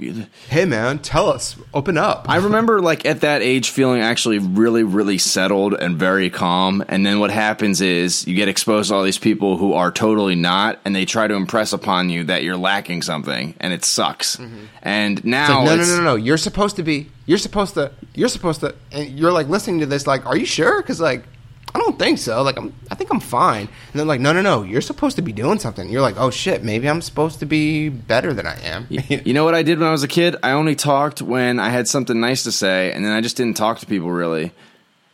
Hey, man, tell us. Open up. I remember like at that age feeling actually really, really settled and very calm. And then what happens is you get exposed to all these people who are totally not, and they try to impress upon you that you're lacking something, and it sucks. Mm-hmm. And now, Like, no, no, no, no, no. You're supposed to be. You're supposed to. You're supposed to. And you're like listening to this. Like, are you sure? Because like, I don't think so. Like, I'm. I think I'm fine. And they're like, no, no, no. You're supposed to be doing something. You're like, oh shit. Maybe I'm supposed to be better than I am. You know what I did when I was a kid? I only talked when I had something nice to say, and then I just didn't talk to people really.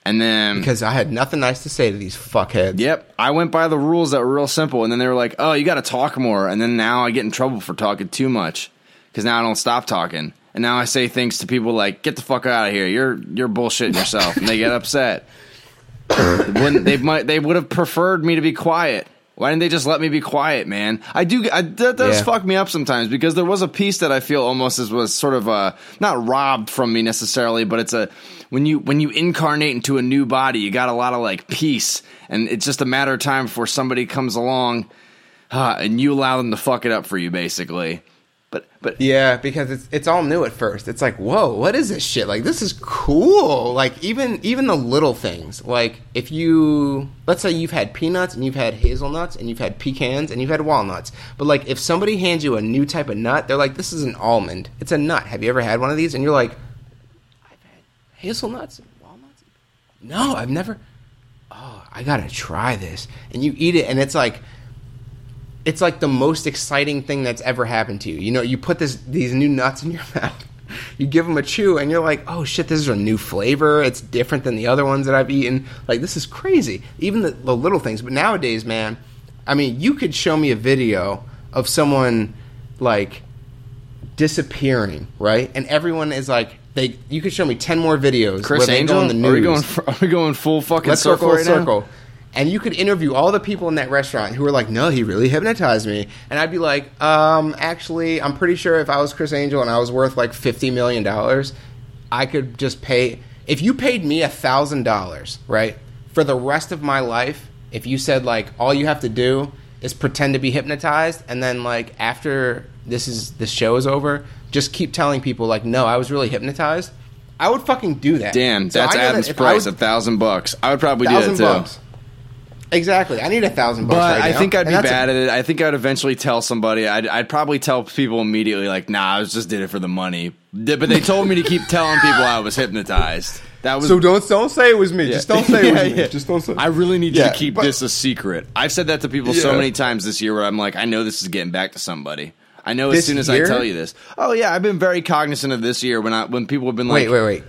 And then, because I had nothing nice to say to these fuckheads. yep, I went by the rules that were real simple, and then they were like, "Oh, you got to talk more." And then now I get in trouble for talking too much because now I don't stop talking, and now I say things to people like, "Get the fuck out of here! You're you're bullshitting yourself," and they get upset. Wouldn't they might they would have preferred me to be quiet. Why didn't they just let me be quiet, man? I do. I, that does Yeah. fuck me up sometimes because there was a piece that I feel almost as was sort of uh not robbed from me necessarily, but it's a when you when you incarnate into a new body, you got a lot of like peace, and it's just a matter of time before somebody comes along uh, and you allow them to fuck it up for you, basically. But but Yeah, because it's it's all new at first. It's like, whoa, what is this shit? Like this is cool. Like even even the little things. Like if you let's say you've had peanuts and you've had hazelnuts and you've had pecans and you've had walnuts. But like if somebody hands you a new type of nut, they're like, This is an almond. It's a nut. Have you ever had one of these? And you're like, I've had hazelnuts and walnuts. No, I've never Oh, I gotta try this. And you eat it and it's like it's like the most exciting thing that's ever happened to you. You know, you put this these new nuts in your mouth, you give them a chew, and you're like, oh shit, this is a new flavor. It's different than the other ones that I've eaten. Like this is crazy. Even the, the little things. But nowadays, man, I mean, you could show me a video of someone like disappearing, right? And everyone is like, they. You could show me ten more videos. Criss Angel, go on the news. are we going are we going full fucking Let's go circle full right now? And you could interview all the people in that restaurant who were like, "No, he really hypnotized me." And I'd be like, "Um, actually, I'm pretty sure if I was Criss Angel and I was worth like fifty million dollars, I could just pay. If you paid me a thousand dollars, right, for the rest of my life, if you said like all you have to do is pretend to be hypnotized, and then like after this is this show is over, just keep telling people like, no, I was really hypnotized. I would fucking do that. Damn, So that's know that Adam's price, was- a thousand bucks. I would probably do that too. bucks. Exactly. I need a thousand bucks. But right I now. think I'd And be that's a- bad at it. I think I'd eventually tell somebody. I'd, I'd probably tell people immediately, like, "Nah, I was just did it for the money." But they told me to keep telling people I was hypnotized. That was So don't don't say it was me. Just don't say it was Yeah, me. yeah. Just don't say. I really need you to keep but- this a secret. I've said that to people so many times this year where I'm like, I know this is getting back to somebody. I know as soon as year? I tell you this. Oh yeah, I've been very cognizant of this year when I when people have been like, wait, wait, wait.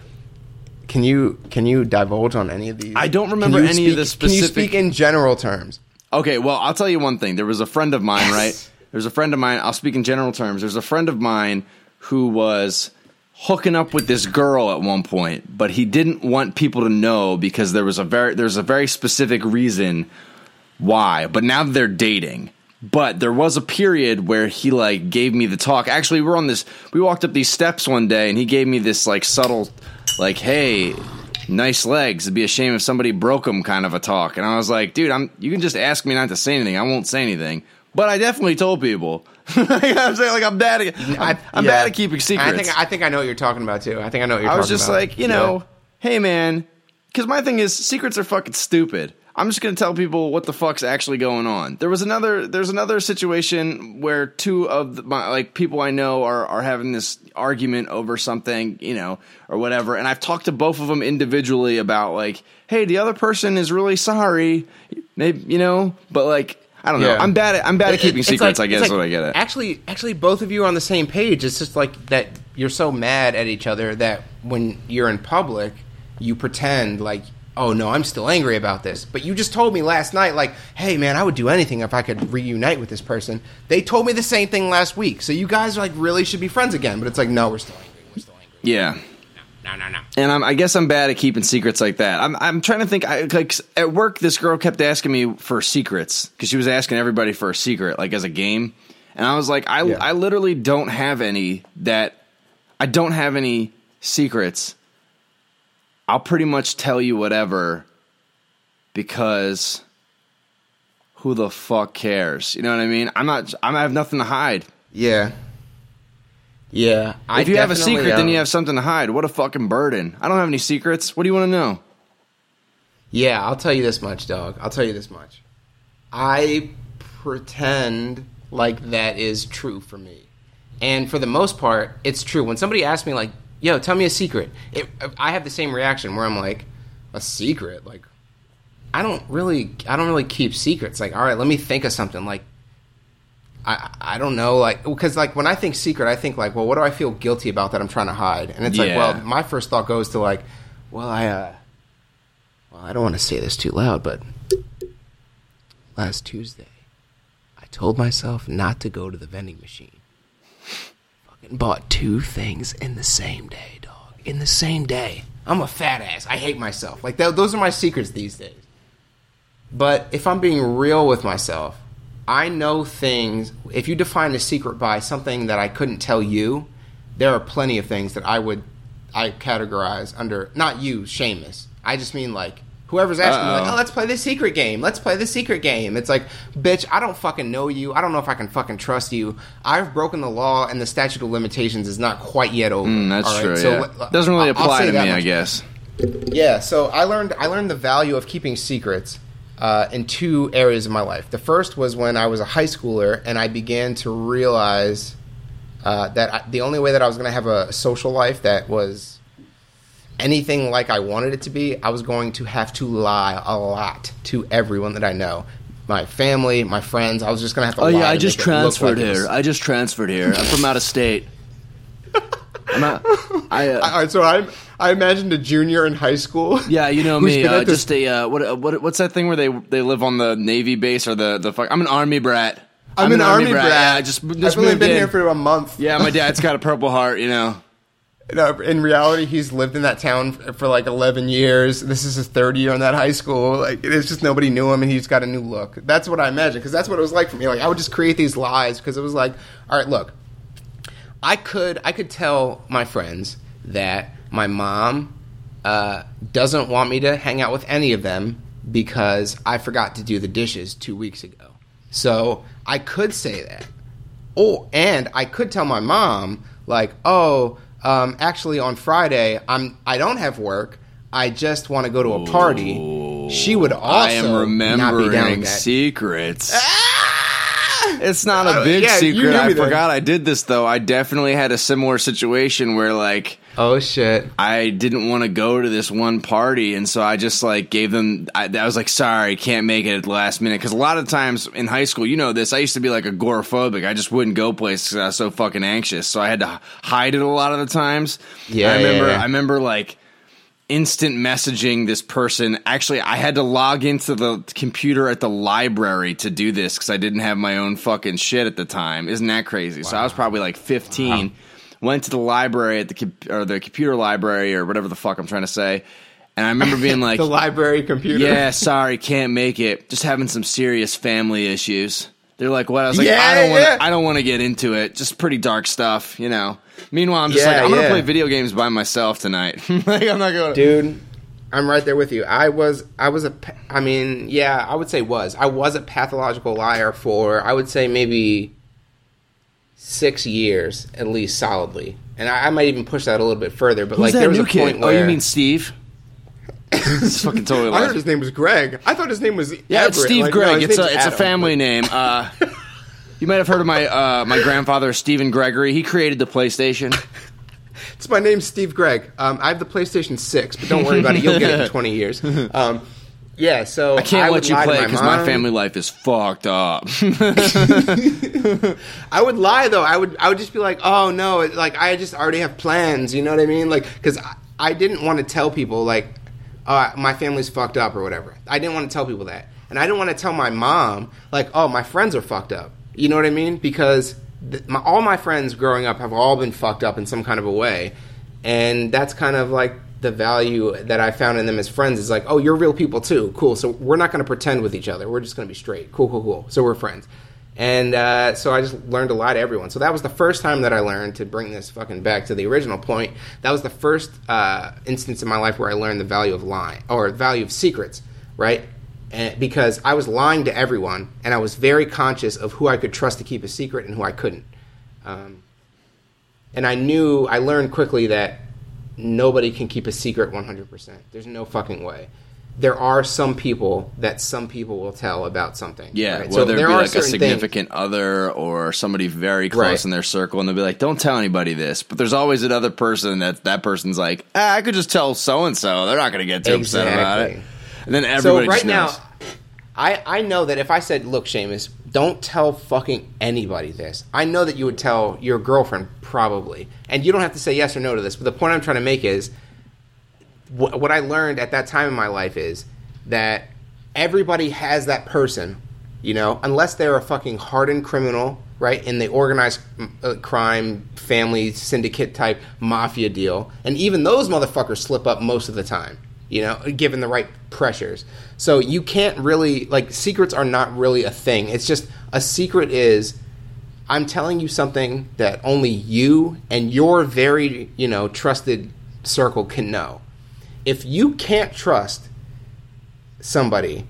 Can you can you divulge on any of these? I don't remember any of speak- the Can you speak in general terms? Okay, well, I'll tell you one thing. There was a friend of mine, Yes. right? There's a friend of mine. I'll speak in general terms. There's a friend of mine who was hooking up with this girl at one point, but he didn't want people to know because there was a very there's a very specific reason why. But now they're dating. But there was a period where he like gave me the talk. Actually, we we're on this. We walked up these steps one day, and he gave me this like subtle, like, "Hey, nice legs. It'd be a shame if somebody broke them." Kind of a talk. And I was like, "Dude, I'm. You can just ask me not to say anything. I won't say anything." But I definitely told people. I'm saying, like I'm bad at. I'm, I'm yeah. bad at keeping secrets. I think I think I know what you're talking about too. I think I know what you're talking about. I was just about. like, you know, hey man, because my thing is secrets are fucking stupid. I'm just going to tell people what the fuck's actually going on. There was another there's another situation where two of the, my like people I know are are having this argument over something, you know, or whatever, and I've talked to both of them individually about like, hey, the other person is really sorry, maybe, you know, but like I don't know. Yeah. I'm bad at I'm bad at keeping It's secrets, like- I guess it's what I get at. Actually, actually, both of you are on the same page. It's just like that you're so mad at each other that when you're in public, you pretend like, oh no, I'm still angry about this. But you just told me last night, like, hey man, I would do anything if I could reunite with this person. They told me the same thing last week. So you guys like really should be friends again. But it's like, no, we're still angry. We're still angry. Yeah. No, no, no. and I'm, I guess I'm bad at keeping secrets like that. I'm, I'm trying to think. I, like at work, this girl kept asking me for secrets because she was asking everybody for a secret, like as a game. And I was like, I, Yeah. I literally don't have any that. I don't have any secrets. I'll pretty much tell you whatever because who the fuck cares? You know what I mean? I'm not. I'm, I have nothing to hide. Yeah. Yeah. I if you have a secret, then um, you have something to hide. What a fucking burden. I don't have any secrets. What do you want to know? Yeah, I'll tell you this much, dog. I'll tell you this much. I pretend like that is true for me. And for the most part, it's true. When somebody asks me, like, yo, tell me a secret, it, I have the same reaction where I'm like, a secret? Like, I don't really, I don't really keep secrets. Like, all right, let me think of something. Like, I, I don't know, like, because like when I think secret, I think like, well, what do I feel guilty about that I'm trying to hide? And it's like, well, my first thought goes to like, well, I, uh, well, I don't want to say this too loud, but last Tuesday, I told myself not to go to the vending machine. Fucking bought two things in the same day, dog. In the same day. I'm a fat ass. I hate myself. Like, th- those are my secrets these days. But if I'm being real with myself, I know things. If you define a secret by something that I couldn't tell you, there are plenty of things that I would I categorize under not you, Seamus. I just mean like whoever's asking me, like, oh, let's play this secret game. Let's play this secret game. It's like, bitch, I don't fucking know you. I don't know if I can fucking trust you. I've broken the law, and the statute of limitations is not quite yet over. Mm, that's right? true. So, yeah. Doesn't really apply to me, I guess. Yeah, so I learned I learned the value of keeping secrets uh, in two areas of my life. The first was when I was a high schooler and I began to realize uh, that I, the only way that I was going to have a social life that was anything like I wanted it to be, I was going to have to lie a lot to everyone that I know. My family, my friends, I was just going to have to Oh lie. yeah, I just make it look transferred like here. I just transferred here. I'm from out of state. I'm not. I. Uh, right, so I I imagined a junior in high school. yeah, you know me. Uh, just a uh, what, uh, what? What's that thing where they they live on the navy base or the the fuck? I'm an army brat. I'm, an, army brat. Yeah, I just just I've only been in. here for a month. yeah, my dad's got a purple heart. You know. No, in reality, he's lived in that town for like 11 years. This is his third year in that high school. Like, it's just nobody knew him, and he's got a new look. That's what I imagine, because that's what it was like for me. Like, I would just create these lies because it was like, all right, look, I could I could tell my friends that my mom uh, doesn't want me to hang out with any of them because I forgot to do the dishes two weeks ago. So I could say that. Oh, and I could tell my mom, like, oh, um, actually on Friday I'm I don't have work. I just want to go to a party. She would also I am not be down with that. secrets. Ah! It's not a Uh, big yeah, secret. I forgot I did this though. I definitely had a similar situation where like Oh shit! I didn't want to go to this one party, and so I just like gave them. I, I was like, "Sorry, can't make it at the last minute." Because a lot of times in high school, you know this. I used to be like agoraphobic. I just wouldn't go places 'cause I was so fucking anxious. So I had to hide it a lot of the times. Yeah, I remember. yeah, yeah. I remember like instant messaging this person. Actually, I had to log into the computer at the library to do this because I didn't have my own fucking shit at the time. Isn't that crazy? So I was probably like 15. Went to the library at the or the computer library or whatever the fuck I'm trying to say, and I remember being like, The library computer. "Yeah, sorry, can't make it. Just having some serious family issues." They're like, "What?" I was like, Yeah, "I don't want. yeah. to I don't want to get into it. Just pretty dark stuff, you know." Meanwhile, I'm just Yeah, like, "I'm gonna play video games by myself tonight." like, I'm not going. to dude i'm right there with you i was i was a, I mean yeah i would say was i was a pathological liar for i would say maybe six years at least solidly and i, I might even push that a little bit further but Who's like that there was new a point where Oh, you mean Steve? It's fucking totally I heard his name was Greg. I thought his name was Yeah, it's Steve Like, no, it's a name's it's a Adam. family name. Uh, you might have heard of my uh, my grandfather Stephen Gregory. He created the PlayStation. It's my name's Steve Gregg. Um, I have the PlayStation Six, but don't worry about it. You'll get it in twenty years. Um, yeah, so I can't would let you play because my mom. family life is fucked up. I would lie though. I would I would just be like, oh no, it- like I just already have plans. You know what I mean? Like because I, I didn't want to tell people like uh, my family's fucked up or whatever. I didn't want to tell people that, and I didn't want to tell my mom like, oh my friends are fucked up. You know what I mean? Because th- my, all my friends growing up have all been fucked up in some kind of a way, and that's kind of like the value that I found in them as friends is like, oh, you're real people too. Cool. So we're not going to pretend with each other. We're just going to be straight. Cool, cool, cool. So we're friends. And uh, so I just learned to lie to everyone. So that was the first time that I learned to bring this fucking back to the original point. That was the first uh, instance in my life where I learned the value of lying or value of secrets, right? And because I was lying to everyone, and I was very conscious of who I could trust to keep a secret and who I couldn't. Um, and I knew, I learned quickly that nobody can keep a secret 100%. There's no fucking way. There are some people that some people will tell about something. Yeah, right? whether there it be are like a significant other or somebody very close Right. in their circle, and they'll be like, "Don't tell anybody this." But there's always another person that that person's like, ah, "I could just tell so and so. They're not going to get too upset about it." And then everybody. So right just now. I, I know that if I said, look, Seamus, don't tell fucking anybody this, I know that you would tell your girlfriend probably. And you don't have to say yes or no to this, but the point I'm trying to make is wh- what I learned at that time in my life is that everybody has that person, you know, unless they're a fucking hardened criminal, right, in the organized uh, crime, family, syndicate type mafia deal. And even those motherfuckers slip up most of the time, you know, given the right pressures. So you can't really, like, secrets are not really a thing. It's just a secret is. I'm telling you something that only you and your very, you know, trusted circle can know. If you can't trust somebody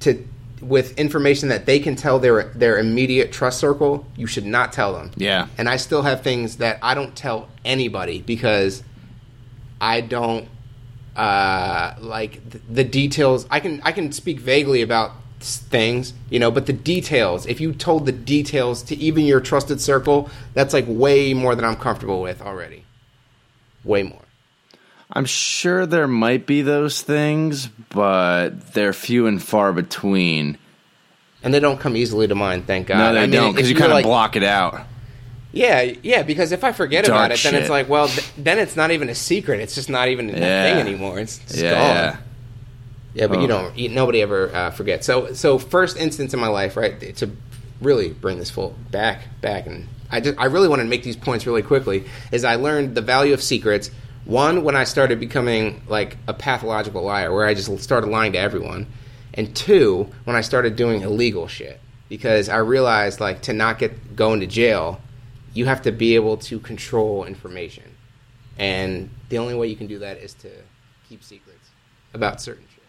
to with information that they can tell their their immediate trust circle, you should not tell them. Yeah. And I still have things that I don't tell anybody because I don't uh, like th- the details. I can I can speak vaguely about things, you know, but the details. If you told the details to even your trusted circle, that's like way more than I'm comfortable with already. Way more. I'm sure there might be those things, but they're few and far between. And they don't come easily to mind, thank God. No, they I mean, don't because you kind of like- block it out. Yeah, yeah, because if I forget Dark about it, then it's like, well, th- then it's not even a secret. It's just not even a Yeah. thing anymore. It's, it's Yeah, gone. yeah. Yeah, but you Oh. don't. You, nobody ever uh, forgets. So, so first instance in my life, right, to really bring this full back, back, and I just, I really want to make these points really quickly. Is I learned the value of secrets. One, when I started becoming like a pathological liar, where I just started lying to everyone, and two, when I started doing illegal shit, because I realized like to not get going to jail, you have to be able to control information, and the only way you can do that is to keep secrets about certain shit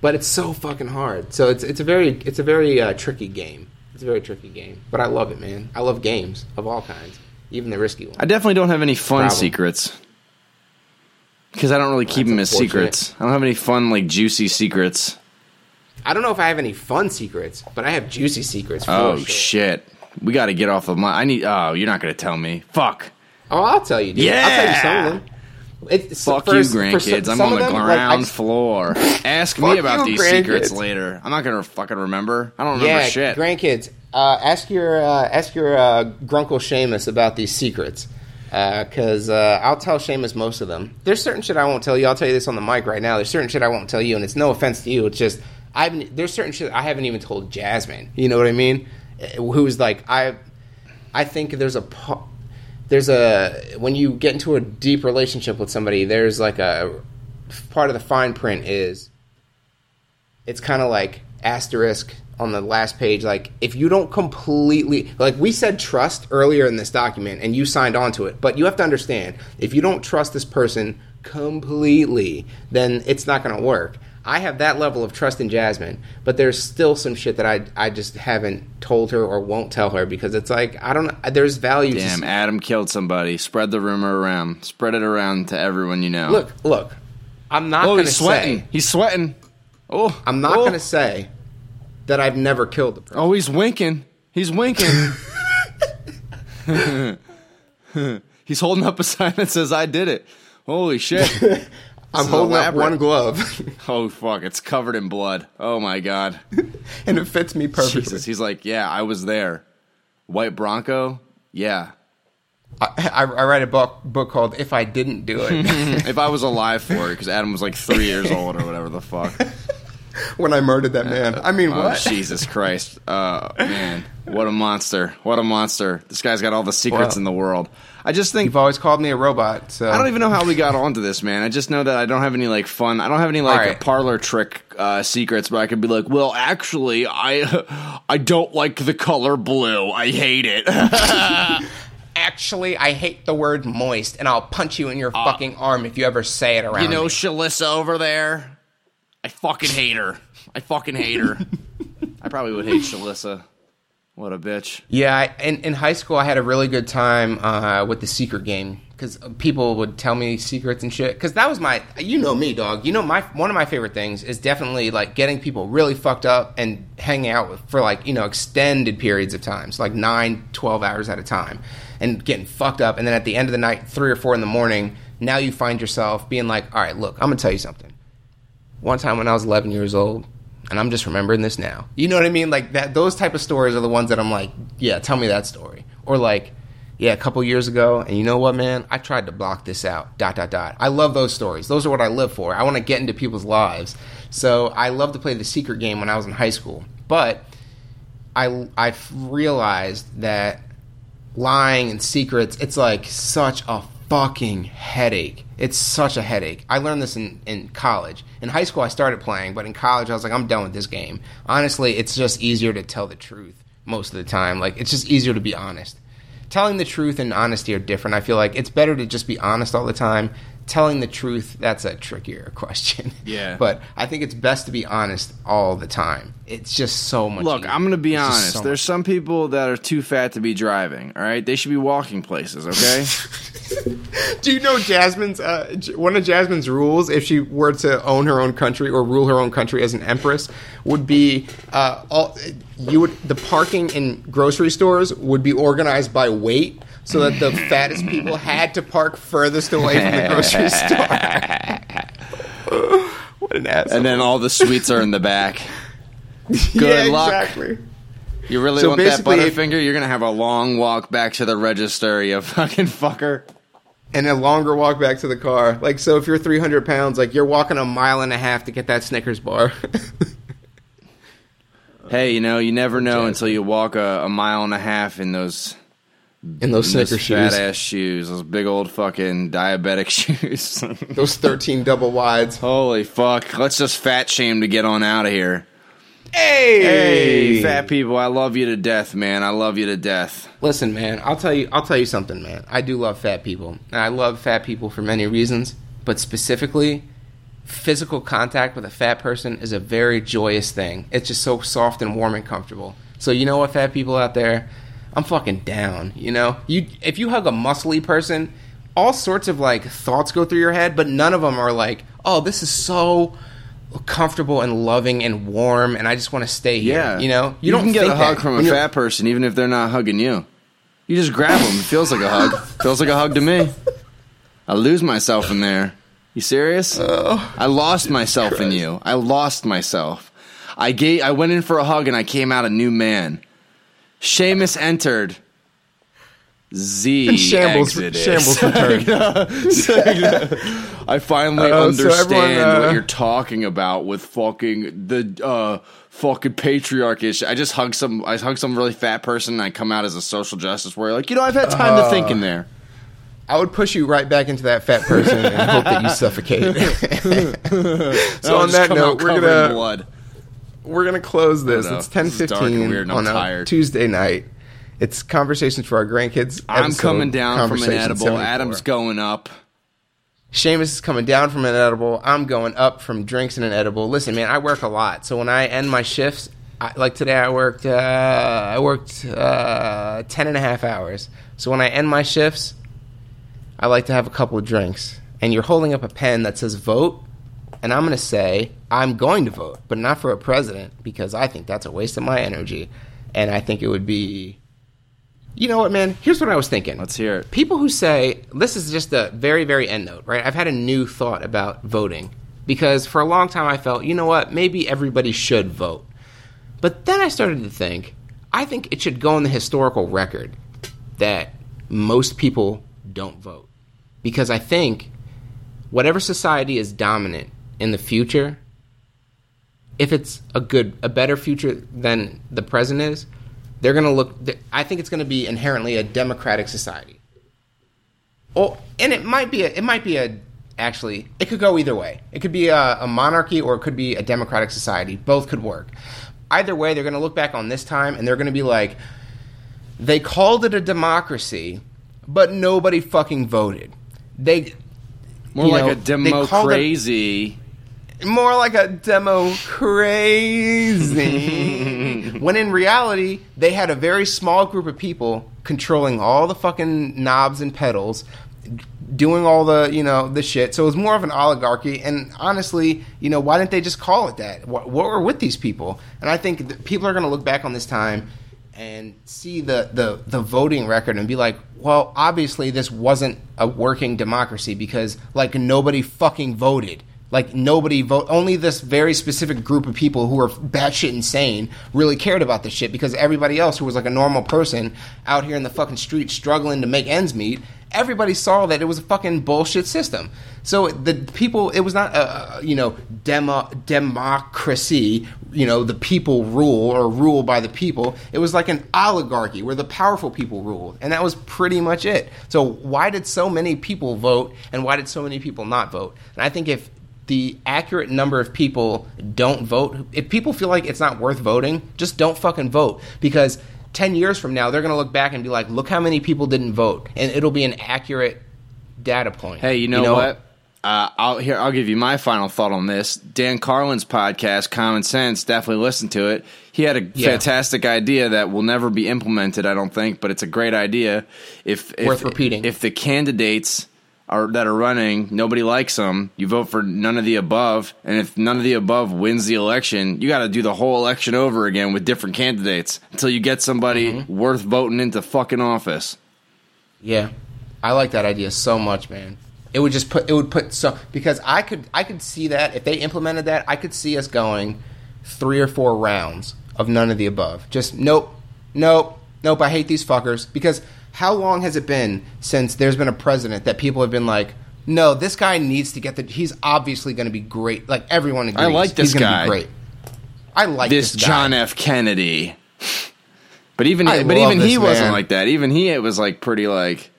but it's so fucking hard. So it's it's a very it's a very uh, tricky game. It's a very tricky game, but I love it, man. I love games of all kinds, even the risky ones. I definitely don't have any fun Problem. secrets because I don't really keep them as secrets. I don't have any fun like juicy secrets. I don't know if I have any fun secrets, but I have juicy secrets. For Oh sure. shit, we got to get off of my. I need. Oh, you're not gonna tell me. Fuck. Oh, I'll tell you, dude. I'll tell you some of them. It's, Fuck for- you, grandkids. I'm on the them, like, ground I floor. Ask me about these secrets later. I'm not gonna fucking remember. I don't remember yeah, shit. grandkids. Uh, ask your uh, ask your uh, grunkle Seamus about these secrets, because uh, I'll tell Seamus most of them. There's certain shit I won't tell you. I'll tell you this on the mic right now. There's certain shit I won't tell you, and it's no offense to you. It's just I haven't. There's certain shit I haven't even told Jasmine. You know what I mean? Who's like I? I think there's a there's a when you get into a deep relationship with somebody, there's like a part of the fine print is it's kind of like asterisk on the last page like if you don't completely like we said trust earlier in this document and you signed on to it but you have to understand if you don't trust this person completely then it's not going to work i have that level of trust in jasmine but there's still some shit that i i just haven't told her or won't tell her because it's like i don't there's value to Damn, Adam killed somebody. Spread the rumor around. Spread it around to everyone you know. Look, look. I'm not Oh, going to he's sweating. say. He's sweating. Oh, I'm not oh. going to say that I've never killed a person. Oh, he's winking. He's winking. he's holding up a sign that says "I did it." Holy shit! I'm holding elaborate. up one glove, oh fuck! It's covered in blood. Oh my god! and it fits me perfectly. Jesus. He's like, yeah, I was there. White Bronco. Yeah. I, I, I write a book book called "If I Didn't Do It." if I was alive for it, because Adam was like three years old or whatever the fuck. when I murdered that man. I mean, Oh, what? Jesus Christ. Uh, man, what a monster. What a monster. This guy's got all the secrets in the world. I just think You've always called me a robot, so I don't even know how we got onto this, man. I just know that I don't have any like fun. I don't have any like right. parlor trick uh, secrets, but I could be like, well, actually, I I don't like the color blue. I hate it. Actually, I hate the word moist, and I'll punch you in your fucking arm if you ever say it around you know, me. Shalissa over there. I fucking hate her. I fucking hate her. I probably would hate Shalissa. What a bitch. Yeah, I, in, in high school, I had a really good time uh, with the secret game because people would tell me secrets and shit. Because that was my, you know me, dog. You know my one of my favorite things is definitely like getting people really fucked up and hanging out with, for like you know extended periods of times, like nine, 12 hours at a time, and getting fucked up. And then at the end of the night, three or four in the morning, now you find yourself being like, all right, look, I'm gonna tell you something. One time when I was 11 years old, and I'm just remembering this now. You know what I mean? Like that. Those type of stories are the ones that I'm like, yeah, tell me that story. Or like, yeah, a couple years ago, and you know what, man? I tried to block this out. Dot dot dot. I love those stories. Those are what I live for. I want to get into people's lives. So I love to play the secret game when I was in high school, but I I realized that lying and secrets, it's like such a fucking headache. It's such a headache. I learned this in, in college. In high school, I started playing, but in college, I was like, I'm done with this game. Honestly, it's just easier to tell the truth most of the time. Like, it's just easier to be honest. Telling the truth and honesty are different. I feel like it's better to just be honest all the time. Telling the truth, that's a trickier question. Yeah. But I think it's best to be honest all the time. It's just so much Look, easier. I'm going to be It's honest. so There's some people that are too fat to be driving, all right? They should be walking places, okay? Do you know Jasmine's uh, one of Jasmine's rules if she were to own her own country or rule her own country as an empress would be uh, all you would the parking in grocery stores would be organized by weight so that the fattest people had to park furthest away from the grocery store. what an asshole! and then all the sweets are in the back. good yeah, luck. exactly. You really So want that Butterfinger? You're going to have a long walk back to the register, you fucking fucker. And a longer walk back to the car. Like so, if you're 300 pounds, like you're walking a mile and a half to get that Snickers bar. Hey, you know, you never know until you walk a, a mile and a half in those in those in those Snickers fat shoes. ass shoes, those big old fucking diabetic shoes. Those 13 double wides. Holy fuck! Let's just fat shame to get on out of here. Hey, Hey, fat people, I love you to death, man. I love you to death. Listen, man, I'll tell you. I'll tell you something, man. I do love fat people, and I love fat people for many reasons. But specifically, physical contact with a fat person is a very joyous thing. It's just so soft and warm and comfortable. So you know what, fat people out there, I'm fucking down. You know, you if you hug a muscly person, all sorts of like thoughts go through your head, but none of them are like, oh, this is so comfortable and loving and warm, and I just want to stay here. Yeah, you know, you, don't can get a hug from a fat person, even if they're not hugging you. You just grab them. It feels like a hug. feels like a hug to me. I lose myself in there. You serious? I lost myself in you. I lost myself. I gave, I went in for a hug and I came out a new man. Seamus entered. Z Shambles- exited. shambles returned. I finally Uh, so understand everyone, uh, what you're talking about with fucking the uh fucking patriarchy. shit. I just hug some I hug some really fat person and I come out as a social justice warrior. Like, you know, I've had time to think in there. I would push you right back into that fat person and hope that you suffocate. so on that note, we're gonna blood. we're gonna close this. It's ten This is dark and fifteen weird and I'm on a. Tuesday night. It's conversations for our grandkids. I'm coming down from an edible. 74. Adam's going up. Seamus is coming down from an edible. I'm going up from drinks and an edible. Listen, man, I work a lot. So when I end my shifts, I, like today, I worked uh, I worked uh, 10 and a half hours. So when I end my shifts, I like to have a couple of drinks. And you're holding up a pen that says vote. and I'm going to say I'm going to vote, but not for a president because I think that's a waste of my energy. And I think it would be. You know what, man? Here's what I was thinking. Let's hear it. People who say, this is just a very, very end note, right? I've had a new thought about voting because for a long time I felt, you know what, maybe everybody should vote. But then I started to think, I think it should go on the historical record that most people don't vote. Because I think whatever society is dominant in the future, if it's a good, a better future than the present is, they're going to look. I think it's going to be inherently a democratic society. Oh, and it might be a, it might be a actually it could go either way. It could be a, a monarchy or it could be a democratic society. Both could work. Either way, they're going to look back on this time and they're going to be like, they called it a democracy, but nobody fucking voted. They more like know, a demo they called it- crazy. more like a demo crazy. when in reality, they had a very small group of people controlling all the fucking knobs and pedals, doing all the, you know, the shit. So it was more of an oligarchy. And honestly, you know, why didn't they just call it that? What, what were with these people? And I think people are going to look back on this time and see the, the, the voting record and be like, well, obviously this wasn't a working democracy because like nobody fucking voted. Like nobody vote. Only this very specific group of people who are batshit insane really cared about this shit because everybody else who was like a normal person out here in the fucking street struggling to make ends meet, everybody saw that it was a fucking bullshit system. So the people, it was not a, you know demo democracy. You know the people rule or rule by the people. It was like an oligarchy where the powerful people ruled, and that was pretty much it. So why did so many people vote, and why did so many people not vote? And I think if the accurate number of people don't vote. If people feel like it's not worth voting, just don't fucking vote because 10 years from now they're going to look back and be like, "Look how many people didn't vote." And it'll be an accurate data point. Hey, you know, what? Uh, I'll here. I'll give you my final thought on this. Dan Carlin's podcast, Common Sense. Definitely listen to it. He had a Yeah. fantastic idea that will never be implemented. I don't think, but it's a great idea. If, if Worth repeating. If the candidates are that are running, nobody likes them. You vote for none of the above, and if none of the above wins the election, you got to do the whole election over again with different candidates until you get somebody Mm-hmm. worth voting into fucking office. Yeah, I like that idea so much, man. It would just put it would put so because I could I could see that if they implemented that I could see us going three or four rounds of none of the above. Just nope, nope, nope. I hate these fuckers because how long has it been since there's been a president that people have been like, no, this guy needs to get the. He's obviously going to be great. Like everyone agrees, I like this he's guy. Be great. I like this this, guy. John F. Kennedy. But even I but even he this wasn't like that. Even he it was like pretty like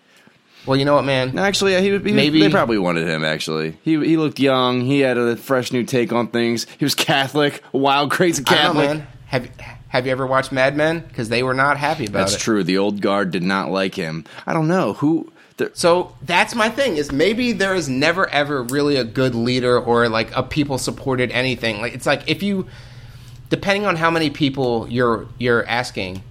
Well, you know what, man? actually yeah, he, he Maybe- they probably wanted him actually. He he looked young. He had a fresh new take on things. He was Catholic, wild crazy don't know, Catholic. man. Have Have you ever watched Mad Men? Because they were not happy about That's it. That's true. The old guard did not like him. I don't know who. The, So that's my thing is maybe there is never ever really a good leader or like a people supported anything. Like it's like if you depending on how many people you're you're asking,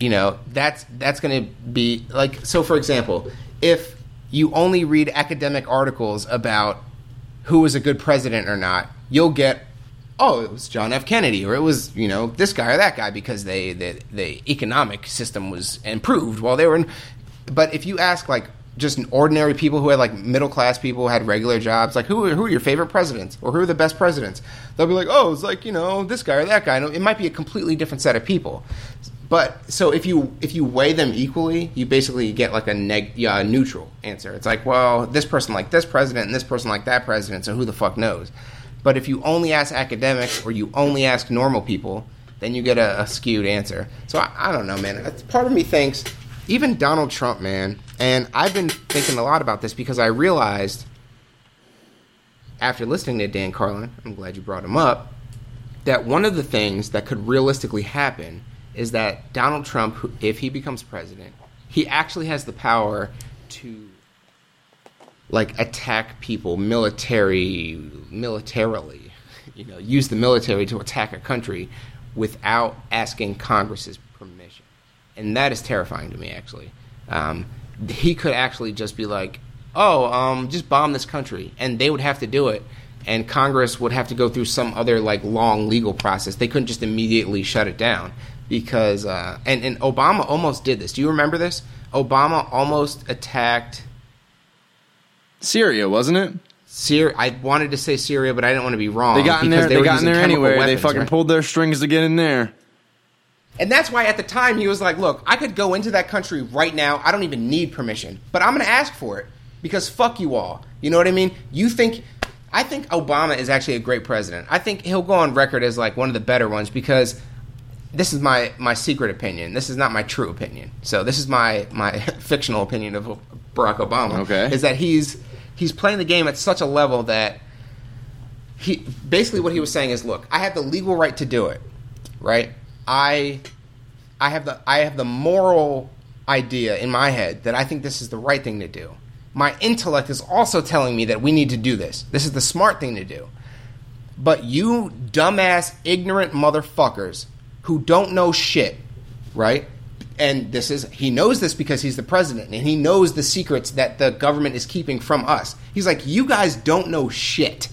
you know, that's that's going to be like so for example, if you only read academic articles about who was a good president or not, you'll get oh, it was John F. Kennedy, or it was you know this guy or that guy because they the the economic system was improved while they were in. But if you ask like just ordinary people who had like middle class people who had regular jobs, like who are, who are your favorite presidents or who are the best presidents, they'll be like, oh, it's like you know this guy or that guy. And it might be a completely different set of people. But so if you if you weigh them equally, you basically get like a neg yeah, a neutral answer. It's like, well, this person like this president and this person like that president, so who the fuck knows? But if you only ask academics or you only ask normal people, then you get a, a skewed answer. So I, I don't know, man. Part of me thinks even Donald Trump, man, and I've been thinking a lot about this because I realized after listening to Dan Carlin, I'm glad you brought him up, that one of the things that could realistically happen is that Donald Trump, if he becomes president, he actually has the power to like attack people military militarily, you know, use the military to attack a country without asking Congress's permission, and that is terrifying to me. Actually, um, he could actually just be like, "Oh, um, just bomb this country," and they would have to do it, and Congress would have to go through some other like long legal process. They couldn't just immediately shut it down because uh, and and Obama almost did this. Do you remember this? Obama almost attacked Syria, wasn't it? Syria. I wanted to say Syria, but I didn't want to be wrong. They got in there. They, were got in there anyway. they fucking right? pulled their strings to get in there. And that's why at the time he was like, "Look, I could go into that country right now. I don't even need permission, but I'm going to ask for it because fuck you all." You know what I mean? You think I think Obama is actually a great president. I think he'll go on record as like one of the better ones because this is my my secret opinion. This is not my true opinion. So this is my my fictional opinion of Barack Obama. Okay. is that he's he's playing the game at such a level that he basically what he was saying is, look, I have the legal right to do it, right? I I have the I have the moral idea in my head that I think this is the right thing to do. My intellect is also telling me that we need to do this. This is the smart thing to do. But you dumbass ignorant motherfuckers who don't know shit, right? And this is he knows this because he's the president and he knows the secrets that the government is keeping from us. He's like, "You guys don't know shit."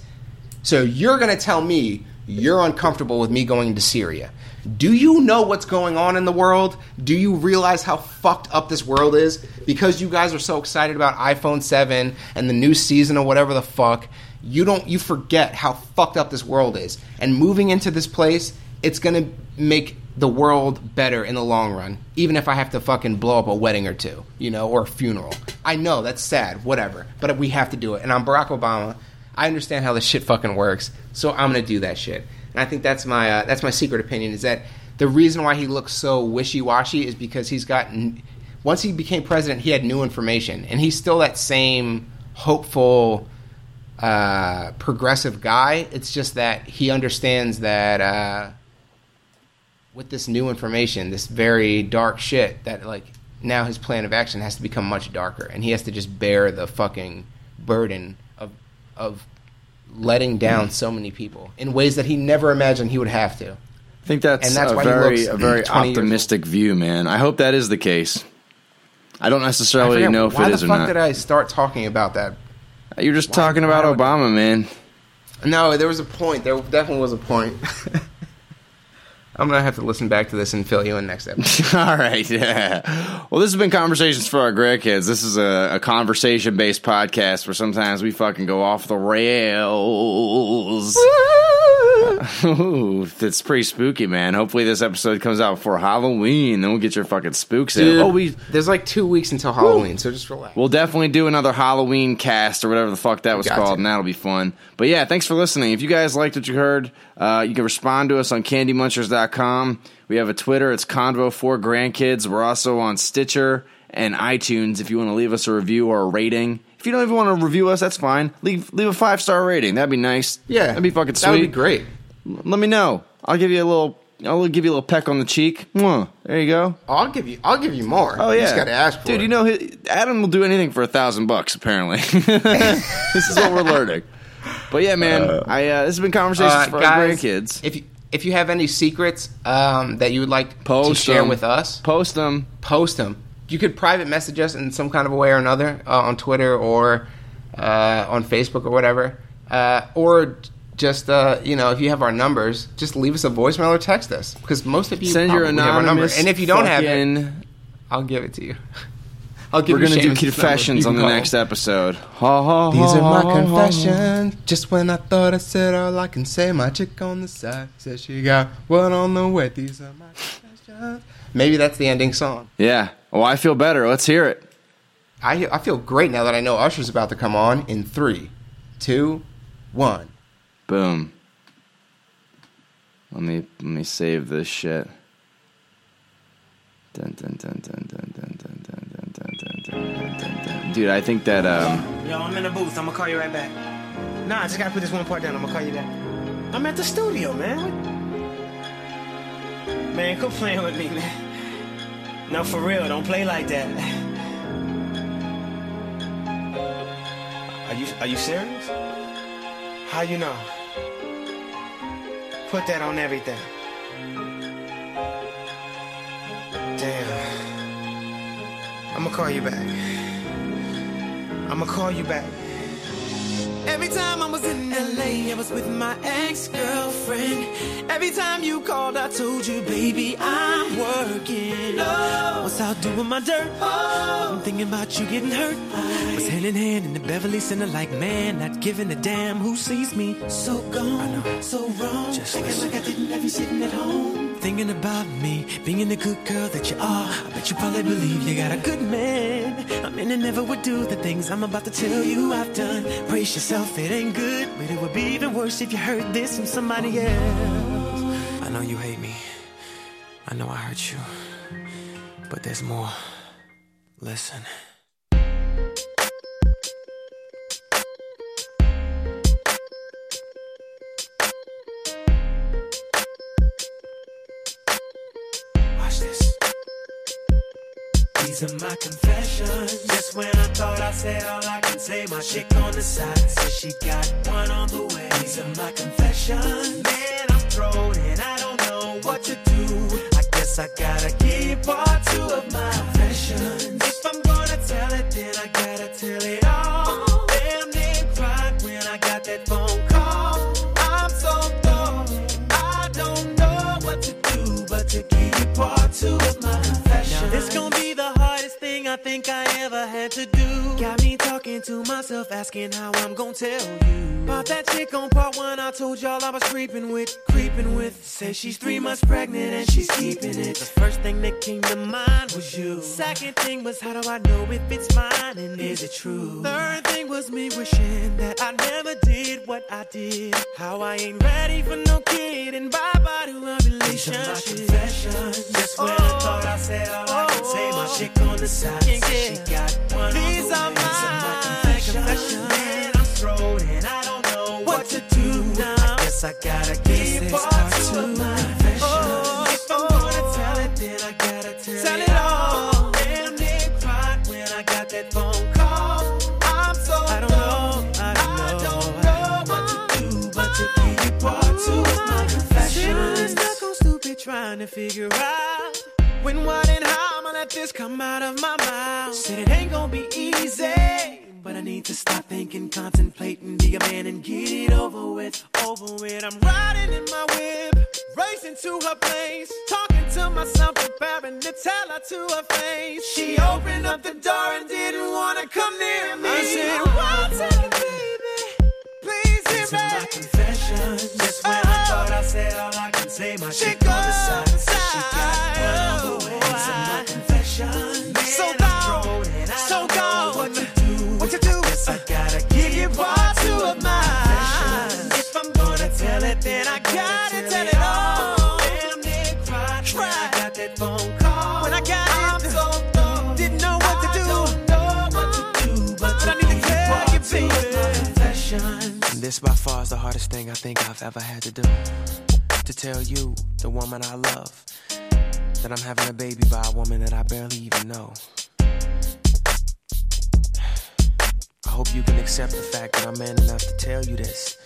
So you're going to tell me you're uncomfortable with me going to Syria. Do you know what's going on in the world? Do you realize how fucked up this world is? Because you guys are so excited about iPhone 7 and the new season or whatever the fuck, you don't you forget how fucked up this world is. And moving into this place, it's going to make the world better in the long run, even if I have to fucking blow up a wedding or two, you know, or a funeral. I know that's sad, whatever, but we have to do it. And I'm Barack Obama. I understand how this shit fucking works, so I'm gonna do that shit. And I think that's my uh, that's my secret opinion is that the reason why he looks so wishy washy is because he's gotten once he became president, he had new information, and he's still that same hopeful, uh, progressive guy. It's just that he understands that uh, with this new information, this very dark shit, that like now his plan of action has to become much darker, and he has to just bear the fucking burden of of letting down so many people in ways that he never imagined he would have to. I think that's, And that's a why he very looks a very optimistic view, man. I hope that is the case. I don't I necessarily forget, know if why it the is or fuck did I start talking about that? You're just why- talking about Obama, man. No, there was a point. There definitely was a point. I'm gonna have to listen back to this and fill you in next episode. All right, yeah. Well, this has been Conversations for Our Grandkids. This is a, a conversation based podcast where sometimes we fucking go off the rails. Ooh, that's pretty spooky, man. Hopefully, this episode comes out before Halloween. Then we'll get your fucking spooks in. Oh, we there's like two weeks until Halloween, so just relax. We'll definitely do another Halloween cast or whatever the fuck that was called, to. and that'll be fun. But yeah, thanks for listening. If you guys liked what you heard, uh, you can respond to us on candymunchers.com. We have a Twitter, it's Convo4Grandkids. We're also on Stitcher and iTunes if you want to leave us a review or a rating. If you don't even want to review us, that's fine. Leave leave a five star rating. That'd be nice. yeah, that'd be fucking sweet. That would be great. Let me know. I'll give you a little. I'll give you a little peck on the cheek. Mwah. There you go. I'll give you. I'll give you more. Oh You yeah, just gotta ask for dude. it. You know, Adam will do anything for a thousand bucks. Apparently, this is what we're learning. But yeah, man, I uh, this has been conversations Uh, for our guys, grandkids. If you, if you have any secrets um, that you would like Post to share them. with us, Post them. post them. You could private message us in some kind of a way or another uh, on Twitter or uh, on Facebook or whatever, uh, or just uh, you know if you have our numbers, just leave us a voicemail or text us because most of you Send your probably have our number. And if you don't have it, I'll give it to you. I'll give we're you gonna do confessions on the call. next episode. Ha, ha, These ha, are my confessions. Just when I thought I said all I can say, my chick on the side says she got one on the way. These are my confessions. Maybe that's the ending song. Yeah. Well, I feel better. Let's hear it. I I feel great now that I know Usher's about to come on in three, two, one. Boom. Let me let me save this shit. Dun, dun, dun, dun, dun, dun, Dude, I think that um Yo, I'm in the booth. I'm gonna call you right back. Nah, I just gotta put this one part down. I'm gonna call you back. I'm at the studio, man. Man, quit playing with me, man. No, for real. Don't play like that. Are you Are you serious? How you know? Put that on everything. Damn. I'm gonna call you back. I'm gonna call you back. Every time I was in LA, I was with my ex girlfriend. Every time you called, I told you, baby, I'm working. Oh, was out doing my dirt. Oh, I'm thinking about you getting hurt. I Was hand in hand in the Beverly Center, like man, not giving a damn who sees me. So gone, so wrong. Just like I didn't have you sitting at home. Thinking about me, being the good girl that you are. I bet you probably believe you got a good man. I mean, I never would do the things I'm about to tell you I've done. Brace yourself, it ain't good, but it would be even worse if you heard this from somebody else. I know you hate me. I know I hurt you. But there's more. Listen. These are my confessions. Just when I thought I said all I can say, my chick on the side says she got one on the way. These are my confessions. Man, I'm thrown and I don't know what to do. I guess I gotta keep part two of my confessions. If I'm gonna tell it, then I gotta tell it to keep part two of my confessions. Now this gonna be the I think I ever had to do. Got me talking to myself, asking how I'm gonna tell you. About that chick on part one, I told y'all I was creeping with, creeping with. Say she's three months pregnant and she's keeping it. The first thing that came to mind was you. Second thing was how do I know if it's mine and is it true? Third thing was me wishing that I never did what I did. How I ain't ready for no kid and bye bye to a relationship. Just when I thought I said all I could say, my oh. chick on the side These are my confessions. I don't know what to do. I guess I gotta keep part two my confessions. if I'm gonna tell it, then I gotta tell, it, all. Damn, they cried when I got that phone call. I'm so I don't know, I don't, know, what to do, but to keep part two my confessions. Stuck on stupid trying to figure out when, what, and how let this come out of my mouth. Said it ain't gonna be easy. But I need to stop thinking, contemplating, be a man and get it over with. Over with. I'm riding in my whip, racing to her place, talking to myself, preparing to tell her to her face. She opened up the door and didn't wanna come near me. I said, second, baby, please hear me. my confessions. Just when I uh-huh. thought I said all I can say, my chick on the side said she got one This by far is the hardest thing I think I've ever had to do. To tell you, the woman I love, that I'm having a baby by a woman that I barely even know. I hope you can accept the fact that I'm man enough to tell you this.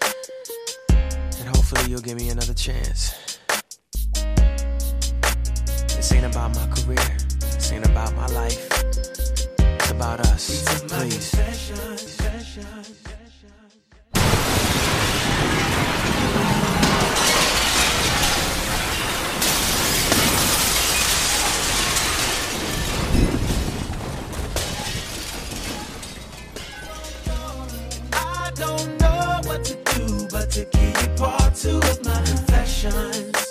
And hopefully you'll give me another chance. This ain't about my career. This ain't about my life. It's about us. Please. don't know what to do but to keep part two of my confessions.